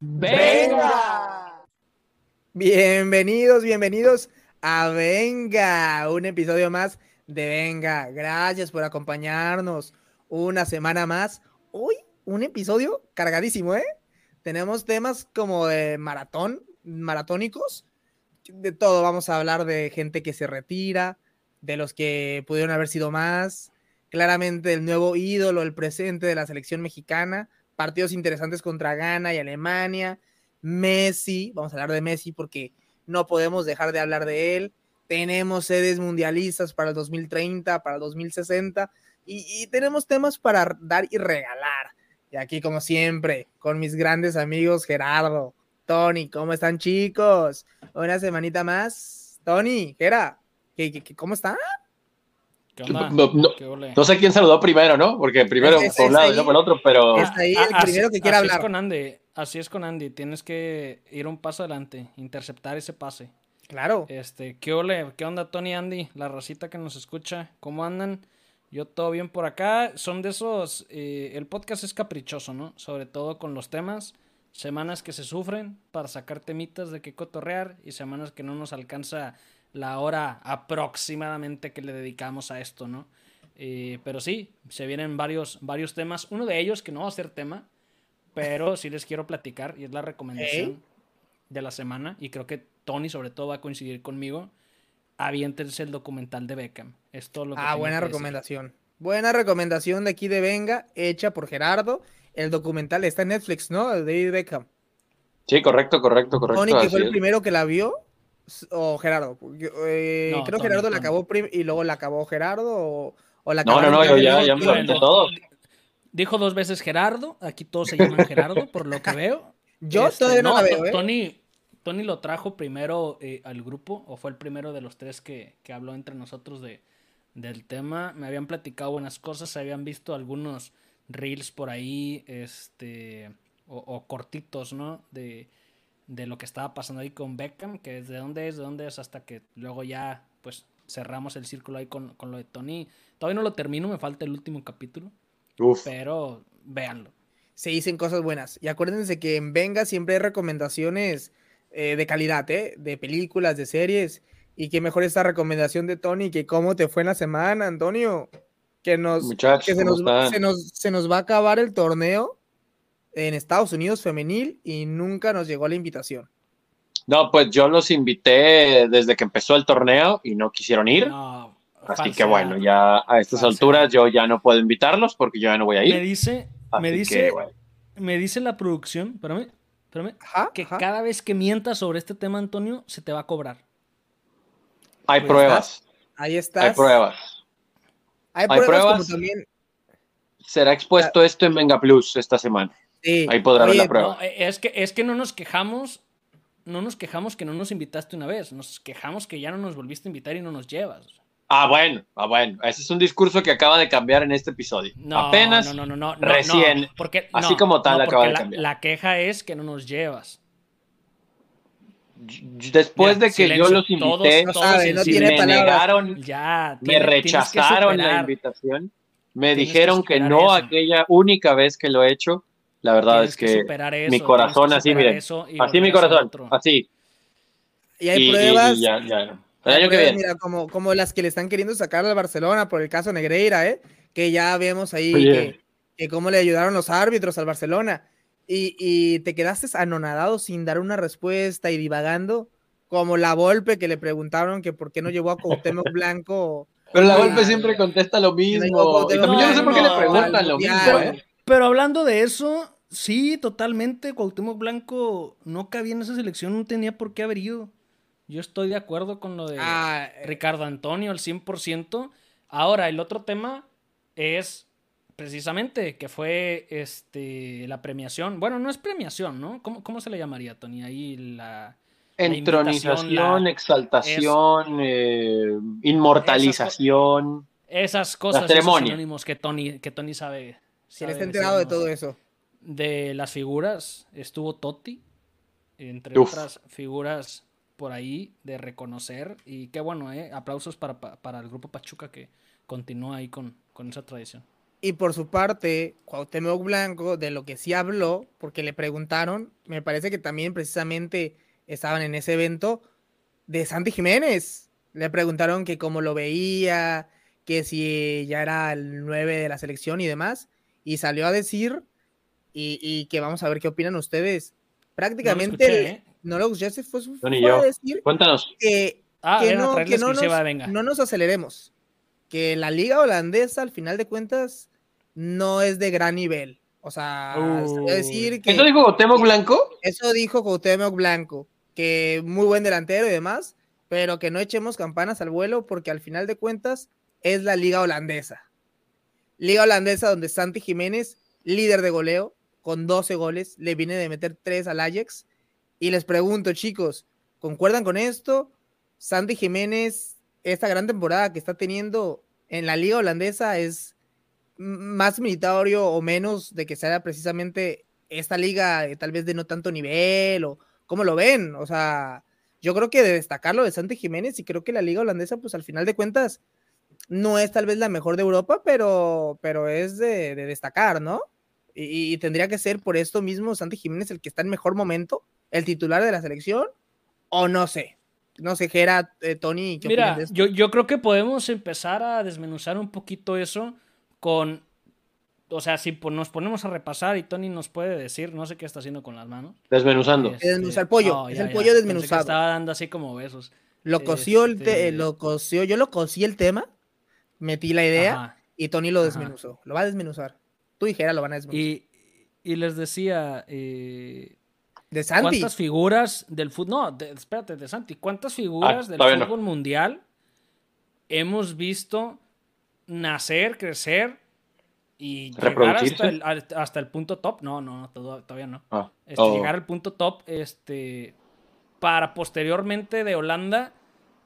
Venga. Bienvenidos, bienvenidos a Venga, un episodio más de Venga. Gracias por acompañarnos una semana más. Hoy un episodio cargadísimo, ¿eh? Tenemos temas como de maratón, maratónicos, de todo. Vamos a hablar de gente que se retira, de los que pudieron haber sido más, claramente el nuevo ídolo, el presente de la selección mexicana, partidos interesantes contra Ghana y Alemania, Messi, vamos a hablar de Messi porque no podemos dejar de hablar de él. Tenemos sedes mundialistas para el 2030, para el 2060 y, y tenemos temas para dar y regalar. Y aquí, como siempre, con mis grandes amigos Gerardo, Tony, ¿cómo están chicos? Una semanita más. Tony, Gera, ¿qué, cómo están? No, sé quién saludó primero, ¿no? Porque primero por un lado y por el otro, pero. Está ahí el primero que quiere así hablar. Es con Andy, así es con Andy. Tienes que ir un paso adelante, interceptar ese pase. Claro. Este, ¿qué ole? ¿Qué onda, Tony Andy? La racita que nos escucha, ¿cómo andan? Yo todo bien por acá. Son de esos. Eh, el podcast es caprichoso, ¿no? Sobre todo con los temas. Semanas que se sufren para sacar temitas de qué cotorrear y semanas que no nos alcanza la hora aproximadamente que le dedicamos a esto, ¿no? Eh, pero sí, se vienen varios, varios temas. Uno de ellos que no va a ser tema, pero sí les quiero platicar y es la recomendación de la semana. Y creo que Tony, sobre todo, va a coincidir conmigo. Aviéntense el documental de Beckham. Es todo lo que Ah, buena recomendación. Buena recomendación de aquí de Venga, hecha por Gerardo. El documental está en Netflix, ¿no? De David Beckham. Sí, correcto, correcto, correcto. Tony, que fue el primero que la vio, o Gerardo. Eh, No, creo Tony, Gerardo la acabó prim- y luego la acabó Gerardo o, o la No, no, acabaron no, yo ya, ya me lo aventé todo. Dijo dos veces Gerardo. Aquí todos se llaman Gerardo, por lo que veo. Yo Este, todavía no, la To- veo, ¿eh? Tony, Tony lo trajo primero eh, al grupo, o fue el primero de los tres que, que habló entre nosotros de, del tema. Me habían platicado buenas cosas, se habían visto algunos reels por ahí, este, o, o cortitos, ¿no? De, de lo que estaba pasando ahí con Beckham, que es de dónde es, de dónde es, hasta que luego ya, pues, cerramos el círculo ahí con, con lo de Tony. Todavía no lo termino, me falta el último capítulo, Uf. pero véanlo. se dicen cosas buenas. Y acuérdense que en Venga siempre hay recomendaciones eh, de calidad, ¿eh? De películas, de series. Y que mejor esta recomendación de Tony, que cómo te fue en la semana, Antonio. Que nos, Muchachos, que se ¿cómo nos, se, nos, se nos va a acabar el torneo en Estados Unidos femenil y nunca nos llegó la invitación. No, pues yo los invité desde que empezó el torneo y no quisieron ir. No, así que bueno, ya a estas Falsedad. alturas yo ya no puedo invitarlos porque yo ya no voy a Me ir. dice, me dice, que, bueno. me dice la producción, espérame, espérame, Ajá, que ajá. cada vez que mientas sobre este tema, Antonio, se te va a cobrar. Hay Pues pruebas, Ahí estás. hay pruebas. Hay Hay pruebas, como también. Será expuesto esto en Venga Plus esta semana. Sí. Ahí podrá ver Oye, la prueba. No, eh, es que, es que no nos quejamos, no nos quejamos que no nos invitaste una vez, nos quejamos que ya no nos volviste a invitar y no nos llevas. Ah, bueno, ah, bueno. Ese es un discurso que acaba de cambiar en este episodio. No, Apenas no, no, no, no, no, recién. no, porque, Así no, como tal no, acaba de la, cambiar. la queja es que no nos llevas. Después Mira, de que silencio, yo los invité, todos- No todos tiene me palabras. negaron, Ya, me tiene- que rechazaron la invitación, me Tienes dijeron que que, no eso. aquella única vez que lo he hecho. La verdad es que, superar eso, mi corazón que así, miren, eso y así mi corazón, así. Y hay y, y- pruebas. y ya, ya. El año que viene. Mira, como, como las que le están queriendo sacar al Barcelona por el caso Negreira, ¿eh? Que ya vemos ahí que, que cómo le ayudaron los árbitros al Barcelona. Y, y te quedaste anonadado sin dar una respuesta y divagando, como la Volpe que le preguntaron que por qué no llevó a Cuauhtémoc Blanco. Pero la golpe siempre contesta lo no, mismo. Y no, también yo no sé por qué no, le preguntan no, lo mismo. ¿eh? Pero hablando de eso, sí, totalmente. Cuauhtémoc Blanco no cabía en esa selección, no tenía por qué haber ido. Yo estoy de acuerdo con lo de Ah, Ricardo Antonio al 100%. Ahora, el otro tema es precisamente que fue este la premiación. Bueno, no es premiación, ¿no? ¿Cómo, cómo se le llamaría, Tony? Ahí la... Entronización, la- exaltación, eh, inmortalización. Esas cosas, esos sinónimos que Tony, que Tony sabe. si él sabe está enterado de todo eso. De las figuras estuvo Totti, entre Uf. otras figuras por ahí de reconocer. Y qué bueno, ¿eh? aplausos para, pa- para el grupo Pachuca que continúa ahí con, con esa tradición. Y por su parte, Cuauhtémoc Blanco, de lo que sí habló, porque le preguntaron, me parece que también precisamente estaban en ese evento, de Santi Jiménez. Le preguntaron que cómo lo veía, que si ya era el 9 de la selección y demás. Y salió a decir, y, que vamos a ver qué opinan ustedes. Prácticamente, no lo escuché, fue, fue decir Cuéntanos. que, ah, no, que no, nos, no nos aceleremos. Que la liga holandesa, al final de cuentas, no es de gran nivel. O sea, decir que. ¿Eso dijo Cuauhtémoc Blanco? Eso dijo Cuauhtémoc Blanco, que muy buen delantero y demás, pero que no echemos campanas al vuelo porque al final de cuentas es la liga holandesa. Liga holandesa donde Santi Jiménez, líder de goleo, con 12 goles, le viene de meter 3 al Ajax. Y les pregunto, chicos, ¿concuerdan con esto? Santi Jiménez, esta gran temporada que está teniendo en la liga holandesa es más militario o menos de que sea precisamente esta liga tal vez de no tanto nivel o cómo lo ven. O sea, yo creo que de destacarlo de Santi Jiménez y creo que la liga holandesa pues al final de cuentas no es tal vez la mejor de Europa, pero, pero es de, destacar, ¿no? Y, tendría que ser por esto mismo Santi Jiménez el que está en mejor momento, el titular de la selección, o no sé. No sé, Gera, eh, Tony. ¿qué Mira, yo, yo creo que podemos empezar a desmenuzar un poquito eso con, o sea, si nos ponemos a repasar y Tony nos puede decir, no sé qué está haciendo con las manos. Desmenuzando. Este, el pollo, es el pollo desmenuzado. estaba dando así como besos. Lo coció, el este, lo coció, yo lo cosí el tema, metí la idea y Tony lo desmenuzó. Lo va a desmenuzar. Tú dijeras, lo van a desmenuzar. Y, y les decía, eh, de Santi. ¿Cuántas figuras del fútbol? No, espérate, de Santi. ¿Cuántas figuras ah, del fútbol mundial hemos visto nacer, crecer y llegar hasta el, hasta el, punto top. No, no, todavía no. Ah, este, oh. Llegar al punto top este, para posteriormente de Holanda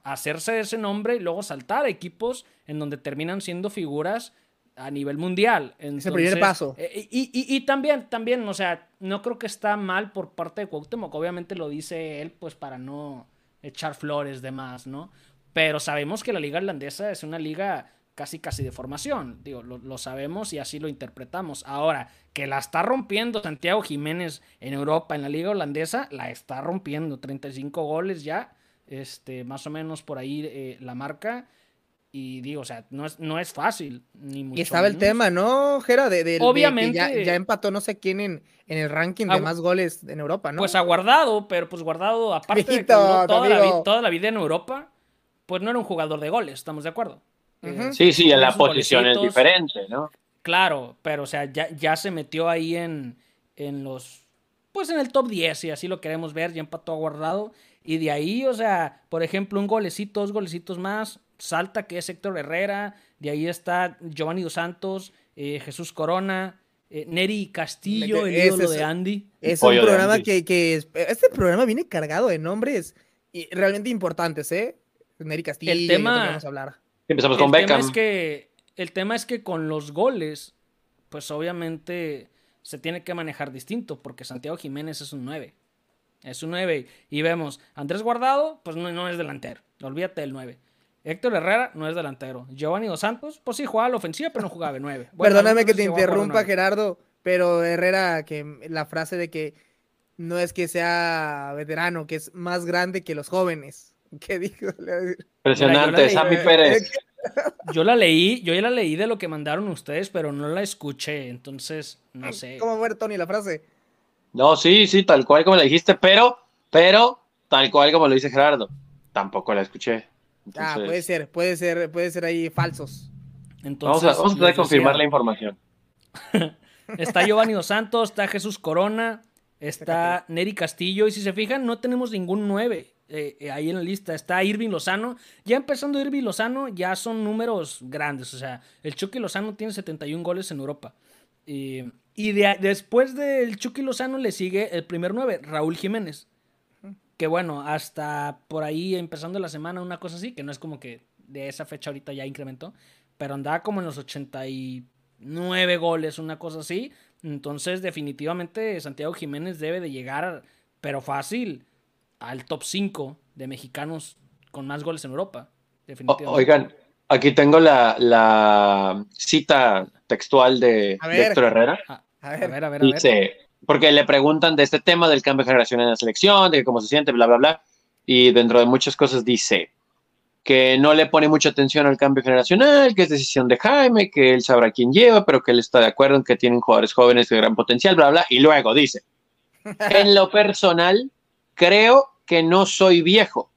hacerse ese nombre y luego saltar a equipos en donde terminan siendo figuras a nivel mundial. Entonces, el primer paso. Eh, y, y, y, también, también, o sea, no creo que está mal por parte de Cuauhtémoc. Obviamente lo dice él, pues para no echar flores de más, ¿no? Pero sabemos que la liga irlandesa es una liga casi casi de formación. Digo, lo, sabemos y así lo interpretamos. Ahora, que la está rompiendo Santiago Jiménez en Europa, en la liga holandesa, la está rompiendo. 35 goles ya, este, más o menos por ahí eh, la marca. Y digo, o sea, no es, no es fácil. Ni mucho y estaba el tema, ¿no, Jera? De, Obviamente. ya, empató no sé quién en, en el ranking de más goles en Europa, ¿no? Pues ha guardado, pero pues guardado, aparte de toda, la, toda la vida en Europa, pues no era un jugador de goles, ¿estamos de acuerdo? Sí, sí, en la posición es diferente, ¿no? Claro, pero o sea, ya, ya se metió ahí en, en los. Pues en el top 10, y así lo queremos ver, ya empató a guardado. Y de ahí, o sea, por ejemplo, un golecito, dos golecitos más, salta que es Héctor Herrera, de ahí está Giovanni Dos Santos, eh, Jesús Corona, eh, Neri Castillo, el ídolo de Andy. Es un programa que, que, Este programa viene cargado de nombres realmente importantes, ¿eh? Neri Castillo, el tema, vamos a hablar. Empezamos con el Tema es que, el tema es que con los goles, pues obviamente se tiene que manejar distinto, porque Santiago Jiménez es un 9. Es un 9. Y vemos, Andrés Guardado, pues no, es delantero. Olvídate del 9. Héctor Herrera no es delantero. Giovanni Dos Santos, pues sí jugaba la ofensiva, pero no jugaba de 9. Perdóname que te interrumpa, Gerardo, pero Herrera, que la frase de que no es que sea veterano, que es más grande que los jóvenes. ¿Qué dijo? Impresionante, Sammy Pérez. Yo la leí, yo ya la leí de lo que mandaron ustedes, pero no la escuché, entonces no sé. ¿Cómo fue, Tony, la frase? No, sí, sí, tal cual como le dijiste, pero, pero, tal cual como lo dice Gerardo, tampoco la escuché. Ah, puede ser, puede ser, puede ser ahí falsos. Entonces, vamos a, vamos a confirmar la información. está Giovanni Dos Santos, está Jesús Corona, está Neri Castillo, y si se fijan, no tenemos ningún 9. Eh, eh, ahí en la lista está Irving Lozano. Ya empezando Irving Lozano, ya son números grandes. O sea, el Chucky Lozano tiene 71 goles en Europa. y después del Chucky Lozano le sigue el primer 9, Raúl Jiménez. Que bueno, hasta por ahí empezando la semana, una cosa así, que no es como que de esa fecha ahorita ya incrementó, pero andaba como en los 89 goles, una cosa así. Entonces, definitivamente, Santiago Jiménez debe de llegar, pero fácil, al top 5 de mexicanos con más goles en Europa. Definitivamente. oigan, aquí tengo la, la cita textual de, A de ver. Héctor Herrera. A A ver, ver, a ver, a ver. Dice, porque le preguntan de este tema del cambio de generación en la selección, de cómo se siente, bla, bla, bla. Y dentro de muchas cosas dice que no le pone mucha atención al cambio generacional, que es decisión de Jaime, que él sabrá quién lleva, pero que él está de acuerdo en que tienen jugadores jóvenes de gran potencial, bla, bla. Y luego dice, en lo personal, creo que no soy viejo,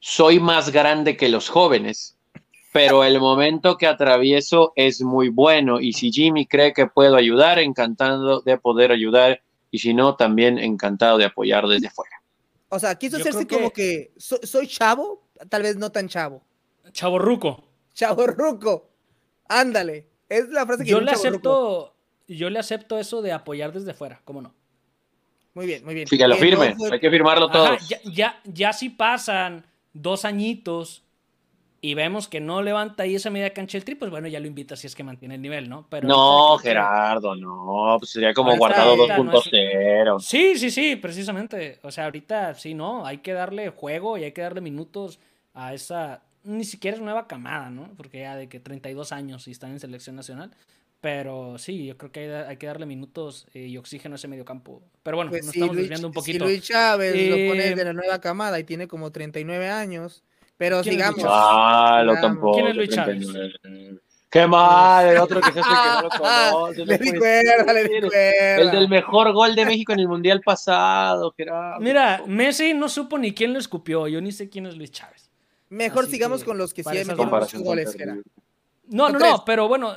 soy más grande que los jóvenes, pero el momento que atravieso es muy bueno y si Jimmy cree que puedo ayudar, encantado de poder ayudar y si no, también encantado de apoyar desde fuera. O sea, quiso Yo hacerse como que so- soy chavo, tal vez no tan chavo. Chavo Ruco. Chavo ruco. Ándale. Es la frase que Yo le acepto, yo le acepto eso de apoyar desde fuera, ¿cómo no? Muy bien, muy bien. Sí, que lo no firme, fue- hay que firmarlo Ajá, todos. ya, ya, ya si pasan dos añitos y vemos que no levanta ahí esa media cancha el tri, pues bueno, ya lo invita si es que mantiene el nivel, ¿no? Pero No, Gerardo, no, pues sería como guardado ahorita no es- 2.0. Sí, sí, sí, precisamente. O sea, ahorita sí, no, hay que darle juego y hay que darle minutos a esa, ni siquiera es nueva camada, ¿no? Porque ya de que 32 años y están en selección nacional. Pero sí, yo creo que hay, hay que darle minutos eh, y oxígeno a ese mediocampo. Pero bueno, Pues nos si estamos Luis, desviando un si poquito. Luis Chávez Eh, lo pones de la nueva camada y tiene como 39 años. Pero ¿Quién es sigamos. Malo sigamos. tampoco. ¿Quién es Luis Chávez? 39. Qué mal, el otro que se hace que no lo conoce. Le no recuerda, le ser. recuerda. El del mejor gol de México en el Mundial pasado, Gerardo. Mira, Messi no supo ni quién lo escupió. Yo ni sé quién es Luis Chávez. Mejor Así sigamos que, con los que sí metieron muchos goles. No, ¿Tú no, crees? no, pero bueno,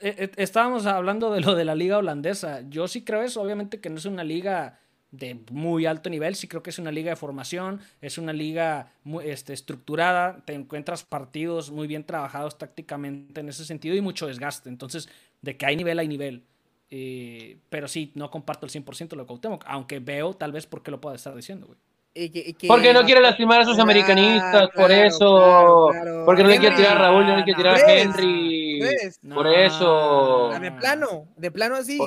eh, eh, estábamos hablando de lo de la liga holandesa. Yo sí creo eso, obviamente que no es una liga de muy alto nivel, sí creo que es una liga de formación, es una liga muy este, estructurada, te encuentras partidos muy bien trabajados tácticamente en ese sentido y mucho desgaste. Entonces, de que hay nivel, hay nivel. Eh, pero sí, no comparto el 100% lo de Cuauhtémoc, aunque veo tal vez por qué lo pueda estar diciendo, güey. Y que- y que- Porque no quiere lastimar a sus americanistas, por claro, eso. claro, claro. Porque no le quiere tirar a Raúl, no le quiere tirar a. Henry. Por eso. De plano, de plano así.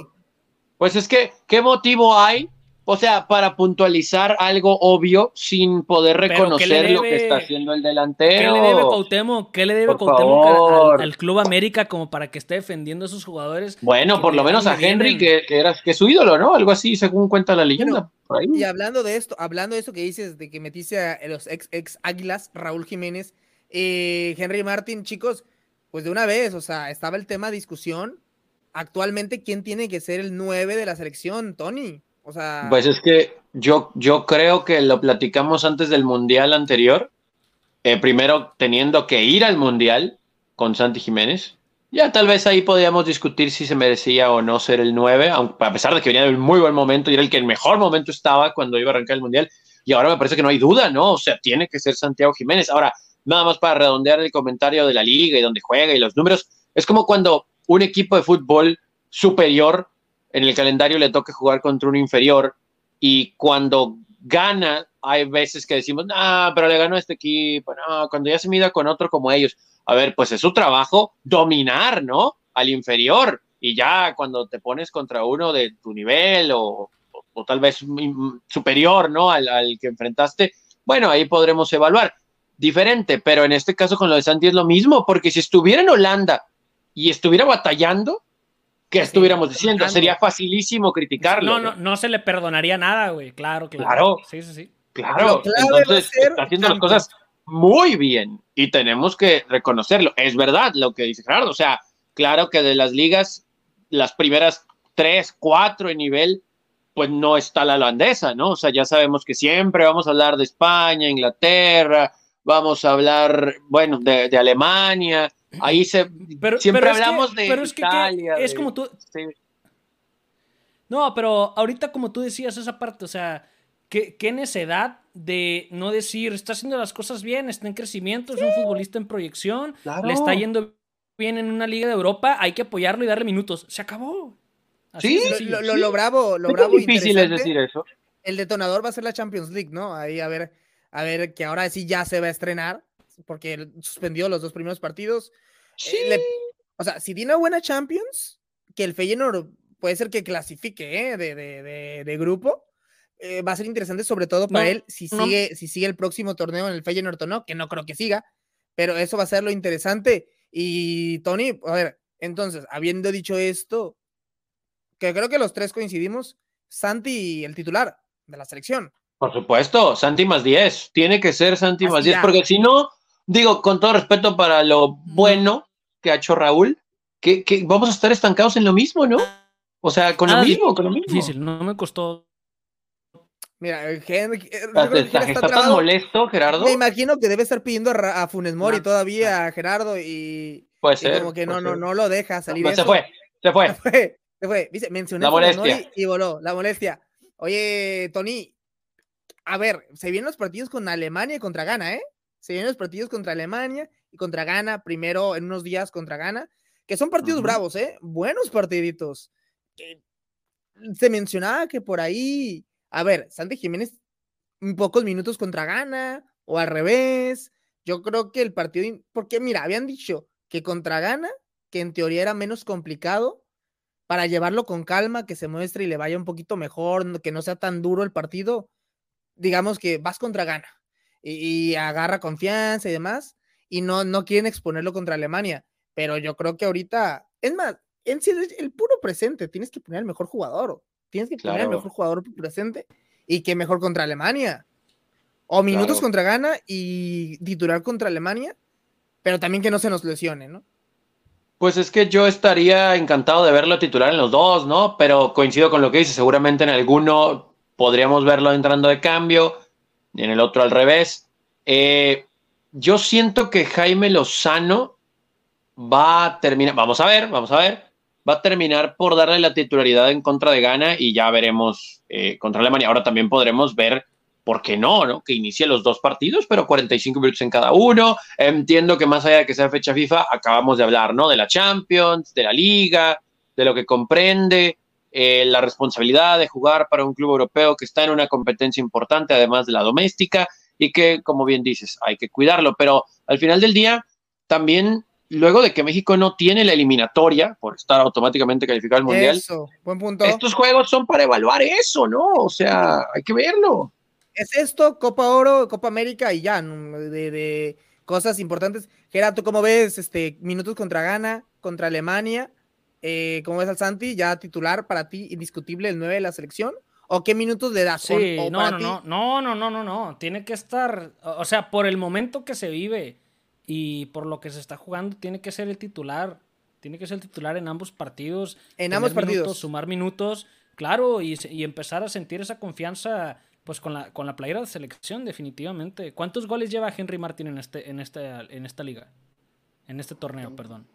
Pues es que, ¿qué motivo hay? O sea, para puntualizar algo obvio sin poder ¿qué reconocer lo que está haciendo el ¿Qué delantero. le debe Cuauhtémoc? ¿Qué le debe Cuauhtémoc al- Club América como para que esté defendiendo a sus jugadores? Bueno, por lo menos a Henry, que, que era que su ídolo, ¿no? Algo así, según cuenta la leyenda. Y hablando de esto, hablando de esto que dices, de que metiste a los ex, ex Águilas, Raúl Jiménez, eh, Henry Martin, chicos, pues de una vez, o sea, estaba el tema de discusión. Actualmente, ¿quién tiene que ser el 9 de la selección, Tony? Pues es que yo, yo creo que lo platicamos antes del Mundial anterior. Eh, primero teniendo que ir al Mundial con Santi Jiménez. Ya tal vez ahí podíamos discutir si se merecía o no ser el 9, aunque, a pesar de que venía de un muy buen momento y era el que en mejor momento estaba cuando iba a arrancar el Mundial. Y ahora me parece que no hay duda, ¿no? O sea, tiene que ser Santiago Jiménez. Ahora, nada más para redondear el comentario de la liga y donde juega y los números, es como cuando un equipo de fútbol superior en el calendario le toca jugar contra un inferior y cuando gana, hay veces que decimos, no, pero le ganó este equipo, no, cuando ya se mida con otro como ellos. A ver, pues es su trabajo dominar, ¿no? Al inferior. Y ya cuando te pones contra uno de tu nivel o, o, tal vez superior, ¿no? Al, al, que enfrentaste, bueno, ahí podremos evaluar. Diferente, pero en este caso con lo de Santi es lo mismo, porque si estuviera en Holanda y estuviera batallando, ¿qué estuviéramos diciendo? Sería facilísimo criticarlo. No, no, no se le perdonaría nada, güey. Claro, claro. Claro. Sí, sí, sí. Claro, entonces está haciendo las cosas muy bien y tenemos que reconocerlo. Es verdad lo que dice Gerardo, o sea, claro que de las ligas, las primeras tres, cuatro en nivel, pues no está la holandesa, ¿no? O sea, ya sabemos que siempre vamos a hablar de España, Inglaterra, vamos a hablar, bueno, de, de Alemania, ahí se, pero, siempre pero hablamos es que, de pero es que, Italia. Que es de, como tú... Sí. No, pero ahorita como tú decías esa parte, o sea, ¿qué, qué necedad de no decir, está haciendo las cosas bien, está en crecimiento, sí. es un futbolista en proyección, claro. le está yendo bien en una liga de Europa, hay que apoyarlo y darle minutos. Se acabó. Así sí, lo, lo, sí. lo, bravo, lo bravo. difícil es decir eso. El detonador va a ser la Champions League, ¿no? Ahí a ver, a ver que ahora sí ya se va a estrenar, porque suspendió los dos primeros partidos. Sí. Eh, le, o sea, si tiene buena Champions, que el Feyenoord puede ser que clasifique ¿eh? de, de, de, de, grupo. Eh, va a ser interesante, sobre todo para no, él, si no. sigue, si sigue el próximo torneo en el Feyenoord o no, que no creo que siga. pero eso va a ser lo interesante. Y Tony, a ver, entonces, habiendo dicho esto, que creo que los tres coincidimos, Santi, el titular de la selección. Por supuesto, Santi más 10. Tiene que ser Santi más 10, porque si no, digo, con todo respeto para lo bueno que ha hecho Raúl, que, vamos a estar estancados en lo mismo, ¿no? O sea, con lo mismo, con lo mismo. Difícil, no me costó. Mira, Henry, está, tan molesto, Gerardo. Me imagino que debe estar pidiendo a, Funes Mori todavía, a Gerardo, y, puede ser, como que no, no, no lo deja salir. se fue, se fue. Se fue, se fue. Dice, mencioné la molestia. y voló, la molestia. Oye, Tony, a ver, se vienen los partidos con Alemania y contra Ghana, ¿eh? Se vienen los partidos contra Alemania y contra Ghana, primero en unos días contra Ghana, que son partidos bravos, ¿eh? Buenos partiditos. Se mencionaba que por ahí, a ver, Santi Jiménez, pocos minutos contra Ghana, o al revés. Yo creo que el partido, porque mira, habían dicho que contra Ghana, que en teoría era menos complicado, para llevarlo con calma, que se muestre y le vaya un poquito mejor, que no sea tan duro el partido digamos que vas contra Y, agarra confianza y demás, y no, no quieren exponerlo contra Alemania. Pero yo creo que ahorita, es más, en el puro presente, tienes que poner el mejor jugador, tienes que poner el mejor jugador presente y que mejor contra Alemania. O minutos contra Gana y titular contra Alemania, pero también que no se nos lesione, ¿no? Pues es que yo estaría encantado de verlo titular en los dos, ¿no? Pero coincido con lo que dice, seguramente en alguno podríamos verlo entrando de cambio, en el otro al revés. Eh, yo siento que Jaime Lozano va a terminar, vamos a ver, vamos a ver, va a terminar por darle la titularidad en contra de Ghana y ya veremos eh, contra Alemania. Ahora también podremos ver, ¿por qué no? no? Que inicie los dos partidos, pero 45 minutos en cada uno. Entiendo que más allá de que sea fecha FIFA, acabamos de hablar, ¿no? De la Champions, de la Liga, de lo que comprende. Eh, la responsabilidad de jugar para un club europeo que está en una competencia importante, además de la doméstica, y que, como bien dices, hay que cuidarlo. Pero al final del día, también, luego de que México no tiene la eliminatoria por estar automáticamente calificado al Mundial, estos juegos son para evaluar eso, ¿no? O sea, hay que verlo. Es esto, Copa Oro, Copa América y ya, de, de cosas importantes. Gerardo, ¿cómo ves? Este, minutos contra Ghana, contra Alemania eh, como es al Santi, ya titular para ti, indiscutible el 9 de la selección? ¿O qué minutos le das? Sí, o, no, no, no, no, no, no, tiene que estar, o sea, por el momento que se vive y por lo que se está jugando, tiene que ser el titular, tiene que ser el titular en ambos partidos. En ambos partidos. Sumar minutos, claro, y, y empezar a sentir esa confianza pues con la, con la playera de selección, definitivamente. ¿Cuántos goles lleva Henry Martín en, este, en, esta, en esta liga? En este torneo, perdón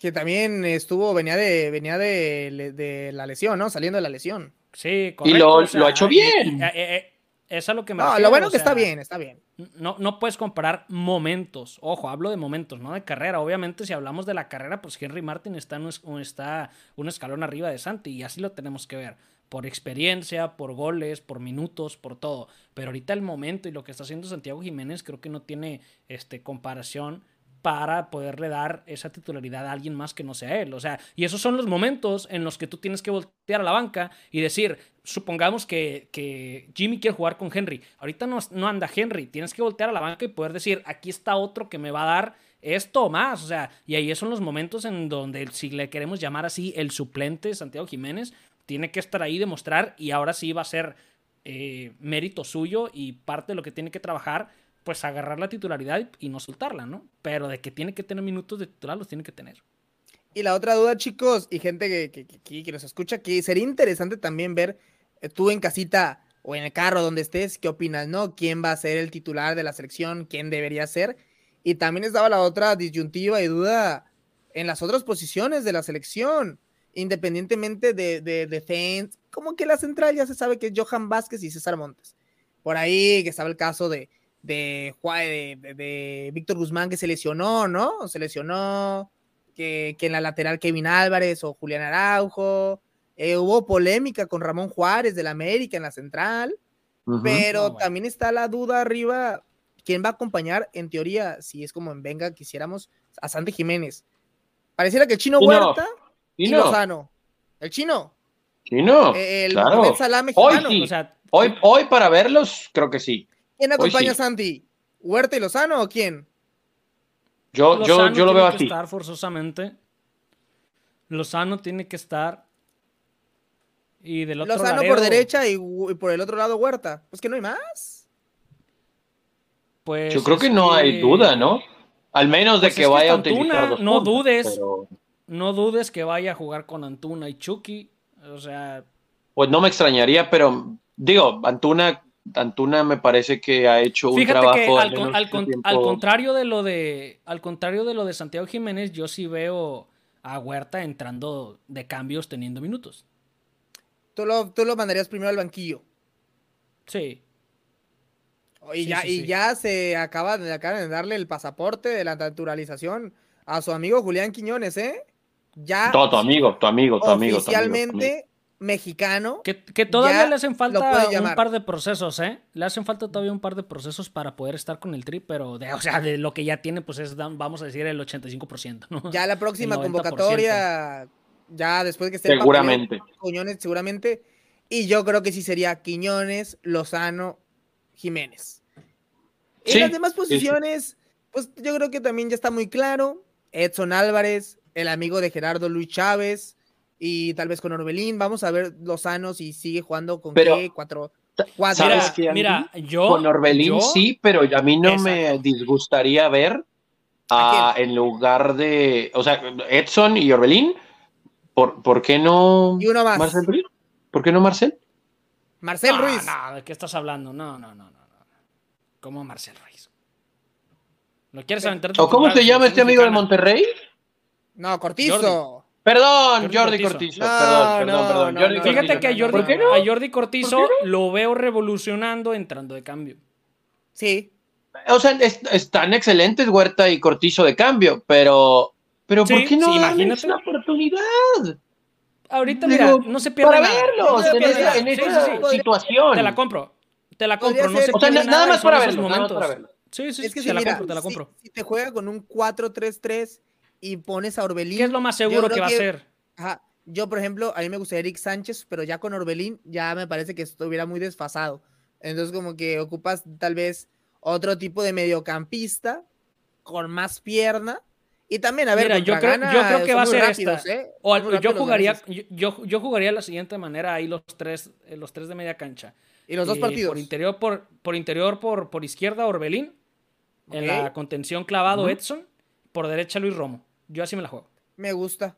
que también estuvo, venía de, venía de, la lesión, ¿no? Saliendo de la lesión. Sí, correcto. Y lo, ha hecho bien. Eh, eh, eh, es lo que me No, lo bueno es que está bien, está bien. No, no puedes comparar momentos. Ojo, hablo de momentos, no de carrera. Obviamente, si hablamos de la carrera, pues Henry Martin está, está un escalón arriba de Santi y así lo tenemos que ver. Por experiencia, por goles, por minutos, por todo. Pero ahorita el momento y lo que está haciendo Santiago Jiménez creo que no tiene este, comparación para poderle dar esa titularidad a alguien más que no sea él. O sea, y esos son los momentos en los que tú tienes que voltear a la banca y decir, supongamos que, que Jimmy quiere jugar con Henry. Ahorita no, no, anda Henry. Tienes que voltear a la banca y poder decir, aquí está otro que me va a dar esto más. O sea, y ahí son los momentos en donde, si le queremos llamar así, el suplente Santiago Jiménez tiene que estar ahí, demostrar y ahora sí va a ser eh, mérito suyo y parte de lo que tiene que trabajar pues agarrar la titularidad y no soltarla, ¿no? Pero de que tiene que tener minutos de titular, los tiene que tener. Y la otra duda, chicos, y gente que, que, nos escucha, que sería interesante también ver eh, tú en casita o en el carro donde estés, qué opinas, ¿no? ¿Quién va a ser el titular de la selección? ¿Quién debería ser? Y también estaba la otra disyuntiva y duda en las otras posiciones de la selección, independientemente de, de defense, como que la central ya se sabe que es Johan Vázquez y César Montes. Por ahí que estaba el caso de, de, de, de, Víctor Guzmán que se lesionó, ¿no? Se lesionó, que, que en la lateral Kevin Álvarez o Julián Araujo. Eh, hubo polémica con Ramón Juárez del América en la central, pero también está la duda arriba, ¿quién va a acompañar? En teoría, si es como en Venga, quisiéramos a Santi Jiménez. Pareciera que el chino Huerta y, Lozano. El chino. Chino. El claro. Hoy, hoy, hoy para verlos, creo que sí. ¿Quién acompaña a Santi? ¿Huerta y Lozano o quién? Yo, yo, Lozano yo lo tiene veo que así. estar forzosamente. Lozano tiene que estar. Y del otro Lozano Laredo, por derecha y, y por el otro lado Huerta. Pues que no hay más. Pues Yo creo que no hay duda, ¿no? Al menos de Pues que es que vaya a utilizar Antuna, dos no dudes. pero, No dudes que vaya a jugar con Antuna y Chucky. O sea, pues no me extrañaría, pero digo, Antuna, Antuna me parece que ha hecho un fíjate trabajo que al, al, con- menos al con- tiempo- al contrario de lo de al contrario de lo de Santiago Jiménez, yo sí veo a Huerta entrando de cambios teniendo minutos. Tú lo, tú lo mandarías primero al banquillo. Sí. Y, Sí, ya, sí, y sí. ya se acaba de, acaban de darle el pasaporte de la naturalización a su amigo Julián Quiñones, ¿eh? Ya No, tu amigo, tu amigo, tu amigo. tu amigo, tu oficialmente amigo. Mexicano. Que, que todavía le hacen falta un par de procesos, ¿eh? Le hacen falta todavía un par de procesos para poder estar con el tri, pero de, o sea, de lo que ya tiene, pues es, vamos a decir, el 85%, ¿no? Ya la próxima El 90%. convocatoria, ya después que esté el Seguramente. papeleo, Quiñones, seguramente. Y yo creo que sí sería Quiñones, Lozano, Jiménez. En Sí, las demás sí, sí. posiciones, pues yo creo que también ya está muy claro. Edson Álvarez, el amigo de Gerardo Luis Chávez, y tal vez con Orbelín. Vamos a ver Lozano si sigue jugando con Pero, qué, cuatro, cuatro. ¿sabes Mira, yo. Con Orbelín yo- sí, pero a mí no me disgustaría ver ¿A a- en lugar de, o sea, Edson y Orbelín, ¿por, por qué no Y uno más. Marcel Ruiz? ¿Por qué no Marcel? Marcel No, Ruiz. no, ¿de qué estás hablando? No, no, no, no. no. ¿Cómo Marcel Ruiz? ¿Lo quieres aventar? ¿O cómo se llama este amigo de Monterrey? Monterrey? No, Cortizo. Perdón, Jordi Jordi, Cortizo. Cortizo. No, perdón, perdón, no, perdón. no, Jordi no, Cortizo. Fíjate que a Jordi, ¿Por qué no? a Jordi Cortizo lo veo revolucionando entrando de cambio. Sí. O sea, es- están excelentes Huerta y Cortizo de cambio, pero, pero ¿por qué no sí, imagínate. una oportunidad? Ahorita, Digo, mira, no se pierde Para nada. verlos en esa, en sí, esa sí, sí. situación. Te la compro. Te la Podría compro. No se O sea, nada más para esos verlo, nada más momentos. para verlo. Sí, sí, Es que te si, la mira, compro, te la si- compro. Si, te juega con un 4-3-3 y pones a Orbelín. ¿Qué es lo más seguro que va a ser? Ajá. Yo, por ejemplo, a mí me gustaría Eric Sánchez, pero ya con Orbelín ya me parece que estuviera muy desfasado. Entonces, como que ocupas tal vez otro tipo de mediocampista con más pierna. Y también, a ver, Mira, yo creo, Ghana, yo creo que va a ser rápidos, esta. ¿eh? O yo jugaría, yo, yo, jugaría de la siguiente manera ahí los tres, eh, los tres de media cancha. Y los dos Eh, partidos. Por interior, por, por interior, por, por izquierda, Orbelín. En la contención clavado. Edson. Por derecha, Luis Romo. Yo así me la juego. Me gusta.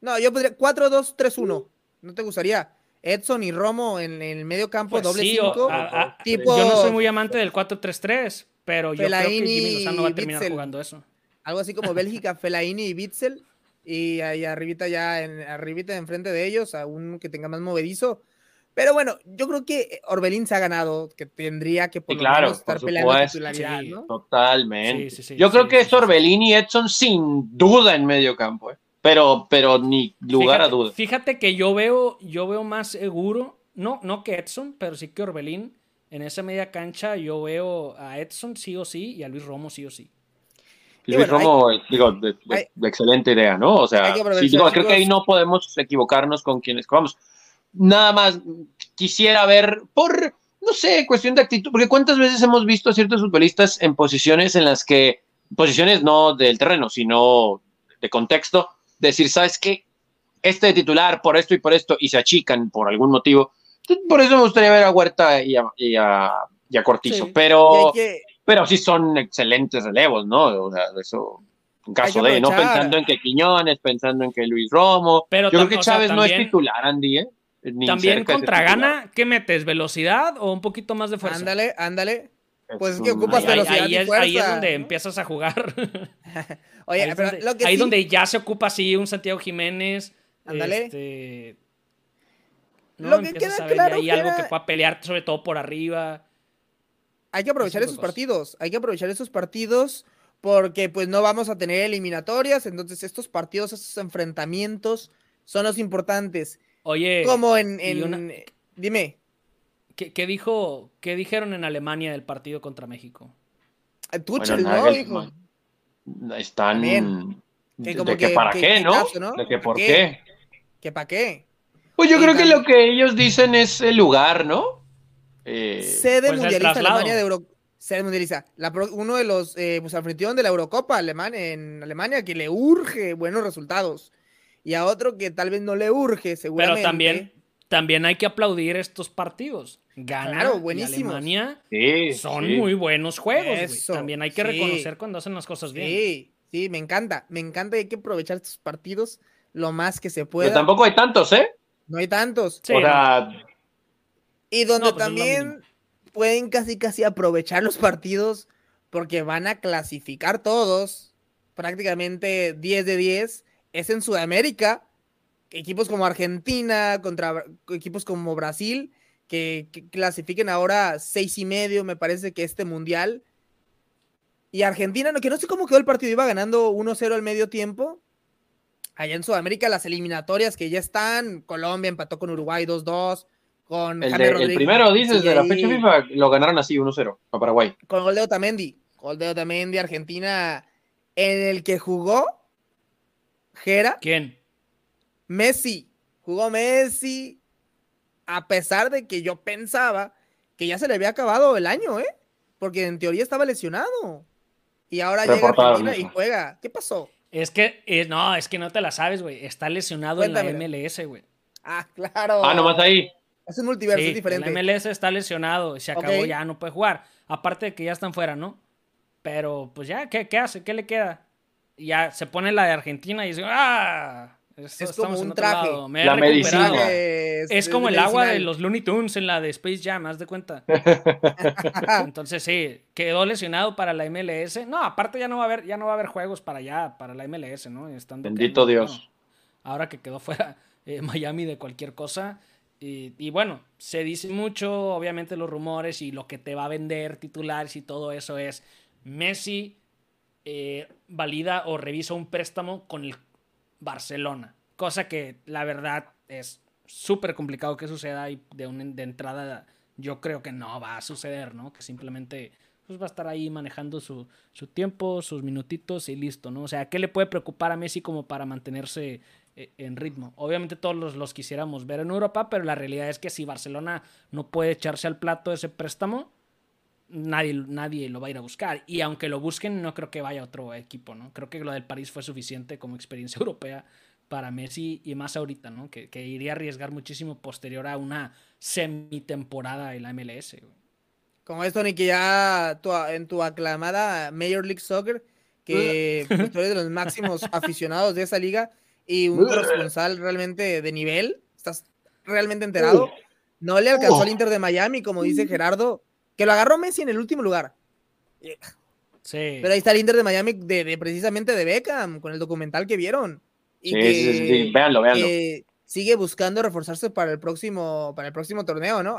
No, yo podría 4-2-3-1. ¿No te gustaría? Edson y Romo en, en el medio campo, Pues doble sí, o- 5. a- a- tipo- Yo no soy muy amante del 4-3-3, pero yo creo que Jimmy Lozano va a terminar Witzel. jugando eso. Algo así como Bélgica, Fellaini y Bitzel. Y ahí arribita ya, en, arribita enfrente de ellos, a un que tenga más movedizo. Pero bueno, yo creo que Orbelín se ha ganado, que tendría que por Sí, lo claro, menos estar por peleando la supuesto. titularidad, Sí. ¿no? Totalmente. Sí, sí, sí, Yo creo sí, que sí, es sí. Orbelín y Edson sin duda en medio campo, ¿eh? pero, pero ni lugar fíjate, a duda. Fíjate que yo veo, yo veo más seguro, no, no que Edson, pero sí que Orbelín. En esa media cancha yo veo a Edson sí o sí y a Luis Romo sí o sí. Y Luis bueno, Romo, eh, digo, de, de- hay- de excelente idea, ¿no? O sea, sí, digo, creo que ahí no podemos equivocarnos con quienes vamos. Nada más quisiera ver por, no sé, cuestión de actitud, porque cuántas veces hemos visto a ciertos futbolistas en posiciones en las que, posiciones no del terreno, sino de contexto, decir, ¿sabes qué? Este de titular por esto y por esto, y se achican por algún motivo. Por eso me gustaría ver a Huerta y a, y a, y a Cortizo, Sí. Pero que- pero sí son excelentes relevos, ¿no? O sea, eso, en caso de, no pensando en que Quiñones, pensando en que Luis Romo. Pero Yo creo que o sea, Chávez no es titular, Andy, ¿eh? Ni También contra. Gana, ¿qué metes? ¿Velocidad o un poquito más de fuerza? Ándale, ándale. Es Pues es que ocupas Ahí, ahí- velocidad ahí y es, ahí es donde empiezas a jugar. Oye, ahí pero donde, lo que ahí sí- donde ya se ocupa así un Santiago Jiménez. Ándale. este, ¿no? Lo que Empiezas queda a ver claro ahí que algo era- que pueda pelear, sobre todo por arriba. hay que aprovechar esos cosas. partidos, hay que aprovechar esos partidos porque pues no vamos a tener eliminatorias, entonces estos partidos, estos enfrentamientos son los importantes. Oye, Como en, en- una- dime, ¿qué, qué dijo, ¿qué dijeron en Alemania del partido contra México? Tuchel, Bueno, ¿no? Nagelsmann. Dijo, Están. Que De, que, que- para que- qué, ¿no? caso, ¿no? De que ¿Pa' por qué? qué. ¿que para qué? Pues yo creo que lo que ellos dicen es el lugar, ¿no? Eh, Sede pues mundialista. Alemania de Euro... ser mundialista. La uno de los eh, pues, anfitrión de la Eurocopa Alemán, en Alemania que le urge buenos resultados. Y a otro que tal vez no le urge, seguramente. Pero también, también hay que aplaudir estos partidos. Gana Alemania son muy buenos juegos. También hay que reconocer cuando hacen las cosas bien. Sí, sí, me encanta. Me encanta. Hay que aprovechar estos partidos lo más que se pueda. Pero tampoco hay tantos, ¿eh? No hay tantos. o sea... Y donde pues también pueden casi casi aprovechar los partidos porque van a clasificar todos, prácticamente 10 de 10, es en Sudamérica, equipos como Argentina, contra equipos como Brasil, que, clasifiquen ahora seis y medio, me parece que este mundial. Y Argentina, que no sé cómo quedó el partido, iba ganando 1-0 al medio tiempo. Allá en Sudamérica, las eliminatorias que ya están, Colombia empató con Uruguay 2-2, con el, el primero, dices, de la fecha FIFA, lo ganaron así 1-0 a Paraguay. Con gol de Otamendi. Gol de Otamendi, Argentina, en el que jugó Jera. ¿Quién? Messi. Jugó Messi. A pesar de que yo pensaba que ya se le había acabado el año, ¿eh? Porque en teoría estaba lesionado. Y ahora llega Argentina y juega. ¿Qué pasó? Es que, eh, no, es que no te la sabes, güey. Está lesionado en la MLS, güey. Ah, claro. Ah, nomás ahí. Es un multiverso, es diferente. El MLS está lesionado, se acabó, ya no puede jugar. Aparte de que ya están fuera, ¿no? Pero pues ya, ¿qué, qué hace? ¿Qué le queda? Ya se pone la de Argentina y dice, ¡ah! es como un traje. la medicina. Es, como el agua de los Looney Tunes en la de Space Jam, haz de cuenta. Entonces sí, quedó lesionado para la MLS. No, aparte ya no va a haber, ya no va a haber juegos para allá, para la MLS, ¿no? Bendito Dios. ahora que quedó fuera eh, Miami de cualquier cosa. Y, bueno, se dice mucho, obviamente los rumores y lo que te va a vender titulares y todo eso es Messi eh, valida o revisa un préstamo con el Barcelona, cosa que la verdad es súper complicado que suceda y de, de entrada yo creo que no va a suceder, ¿no? Que simplemente pues va a estar ahí manejando su, su, tiempo, sus minutitos y listo, ¿no? O sea, ¿qué le puede preocupar a Messi como para mantenerse eh, en ritmo. Obviamente todos los, los, quisiéramos ver en Europa, pero la realidad es que si Barcelona no puede echarse al plato ese préstamo, nadie, nadie lo va a ir a buscar. Y aunque lo busquen, no creo que vaya otro equipo, ¿no? Creo que lo del París fue suficiente como experiencia europea para Messi y más ahorita, ¿no? Que, iría a arriesgar muchísimo posterior a una semitemporada en la MLS. Como esto, ni que ya en tu aclamada Major League Soccer, que tú eres de los máximos aficionados de esa liga, y un corresponsal realmente de nivel, estás realmente enterado. No le alcanzó al Inter de Miami, como dice Gerardo, que lo agarró Messi en el último lugar. Sí. Pero ahí está el Inter de Miami de, precisamente de Beckham, con el documental que vieron. Y sí, que, sí, sí, véanlo, véanlo. sigue buscando reforzarse para el próximo, para el próximo torneo, ¿no?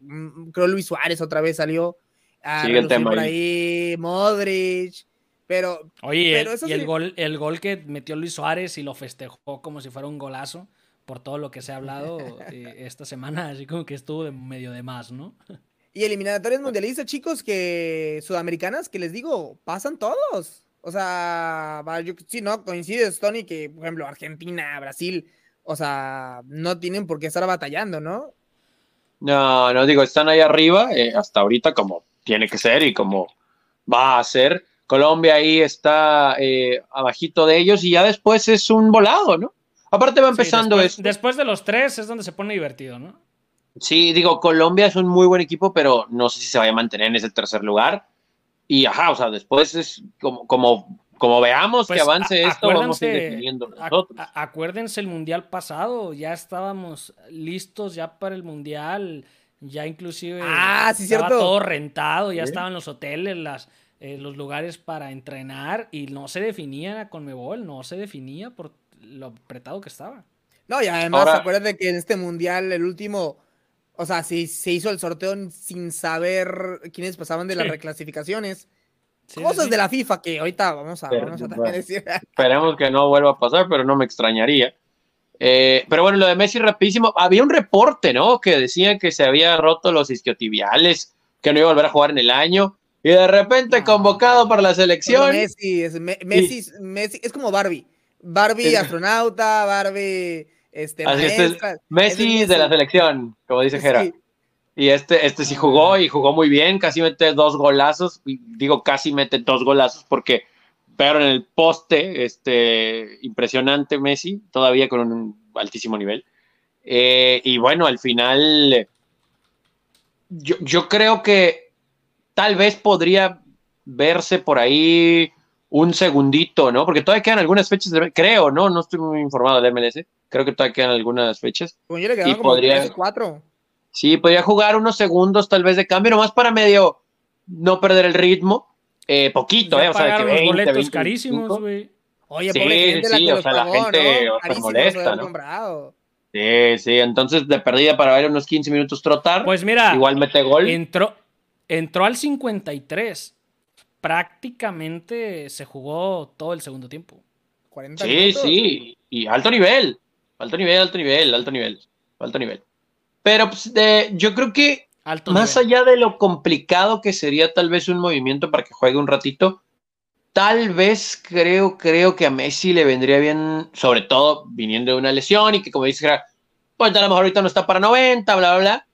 Mm, creo Luis Suárez otra vez salió. a el tema por ahí, Modric. Pero, Oye, y el, gol, el gol que metió Luis Suárez y lo festejó como si fuera un golazo, por todo lo que se ha hablado eh, esta semana, así como que estuvo de medio de más, ¿no? Y eliminatorias mundialistas, chicos, que sudamericanas, que les digo, pasan todos. O sea, yo, sí, ¿no? Coincides, Tony, que, por ejemplo, Argentina, Brasil, o sea, no tienen por qué estar batallando, ¿no? No, no digo, están ahí arriba, eh, hasta ahorita como tiene que ser y como va a ser. Colombia ahí está eh, abajito de ellos y ya después es un volado, ¿no? Aparte va empezando después, Después de los tres es donde se pone divertido, ¿no? Sí, digo, Colombia es un muy buen equipo, pero no sé si se vaya a mantener en ese tercer lugar. Y ajá, o sea, después es como, como, como veamos que pues, avance esto, vamos a ir definiendo nosotros. acuérdense el mundial pasado, ya estábamos listos ya para el mundial, ya inclusive ah, sí, estaba todo rentado, ya estaban los hoteles, las, eh, los lugares para entrenar y no se definía con Mebol, no se definía por lo apretado que estaba. No, y además acuérdate que en este mundial, el último, o sea, si se hizo el sorteo sin saber quiénes pasaban de las reclasificaciones. Cosas de la FIFA que ahorita vamos a, decir. Esperemos que no vuelva a pasar, pero no me extrañaría. Eh, pero bueno, lo de Messi rapidísimo. Había un reporte, ¿no? Que decía que se había roto los isquiotibiales, que no iba a volver a jugar en el año. Y de repente convocado para la selección. Messi es, Messi, Messi es como Barbie. Barbie astronauta, Barbie este, Messi de la selección, como dice Gera. Y este, este sí jugó y jugó muy bien, casi mete dos golazos. Digo, casi mete dos golazos porque pero en el poste, este, impresionante Messi, todavía con un altísimo nivel. Eh, y bueno, al final, yo, yo creo que tal vez podría verse por ahí un segundito, ¿no? Porque todavía quedan algunas fechas, creo, ¿no? No estoy muy informado del MLS. Creo que todavía quedan algunas fechas. Pues yo le y como podría, cuatro. Sí, podría jugar unos segundos tal vez de cambio, nomás para medio no perder el ritmo. Eh, poquito, ¿eh? O sea, que 20, boletos 20, carísimos, güey. Oye, sí, gente sí, la o sea, la gente ¿no? molesta, ¿no? Sí, sí, entonces de perdida para ver unos 15 minutos trotar. Pues mira, igual mete gol. Entró, entró al 53. Prácticamente se jugó todo el segundo tiempo. 40 sí, minutos. sí, y alto nivel. Alto nivel, alto nivel, alto nivel. Alto nivel. Pero pues, de, yo creo que más allá de lo complicado que sería tal vez un movimiento para que juegue un ratito, tal vez creo, creo que a Messi le vendría bien, sobre todo viniendo de una lesión y que como dice, pues a lo mejor ahorita no está para 90, bla, bla, bla,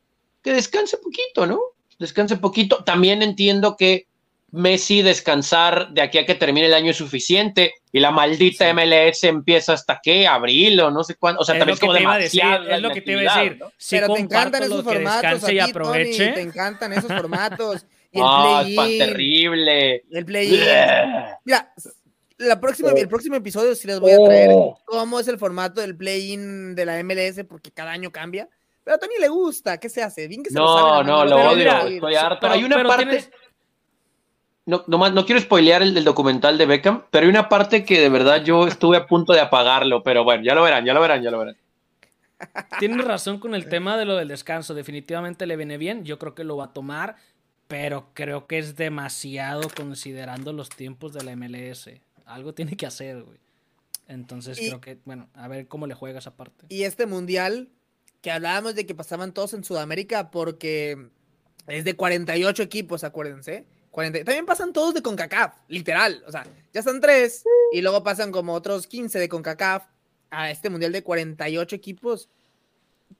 que descanse poquito, ¿no? Descanse poquito. También entiendo que Messi descansar de aquí a que termine el año es suficiente y la maldita MLS empieza hasta qué, abril o no sé cuándo. O sea, también es como demasiado. es lo que te iba a decir. Pero te encantan esos formatos. y aproveche. te encantan esos formatos. Y el oh, es terrible. El play Mira, la próxima, el próximo episodio sí les voy a traer oh. cómo es el formato del play-in de la MLS, porque cada año cambia. Pero a Tony le gusta, ¿qué se hace? Bien que se no, lo No, no, lo odio, estoy harto. Hay una parte no, no quiero spoilear el del documental de Beckham, pero hay una parte que de verdad yo estuve a punto de apagarlo, pero bueno, ya lo verán, ya lo verán, ya lo verán. Tienes razón con el tema de lo del descanso, definitivamente le viene bien, yo creo que lo va a tomar, pero creo que es demasiado considerando los tiempos de la MLS. Algo tiene que hacer, güey. Entonces creo que, bueno, a ver cómo le juega esa parte. Y este mundial, que hablábamos de que pasaban todos en Sudamérica porque es de 48 equipos, acuérdense. También pasan todos de CONCACAF, literal. O sea, ya están tres y luego pasan como otros 15 de CONCACAF a este mundial de 48 equipos.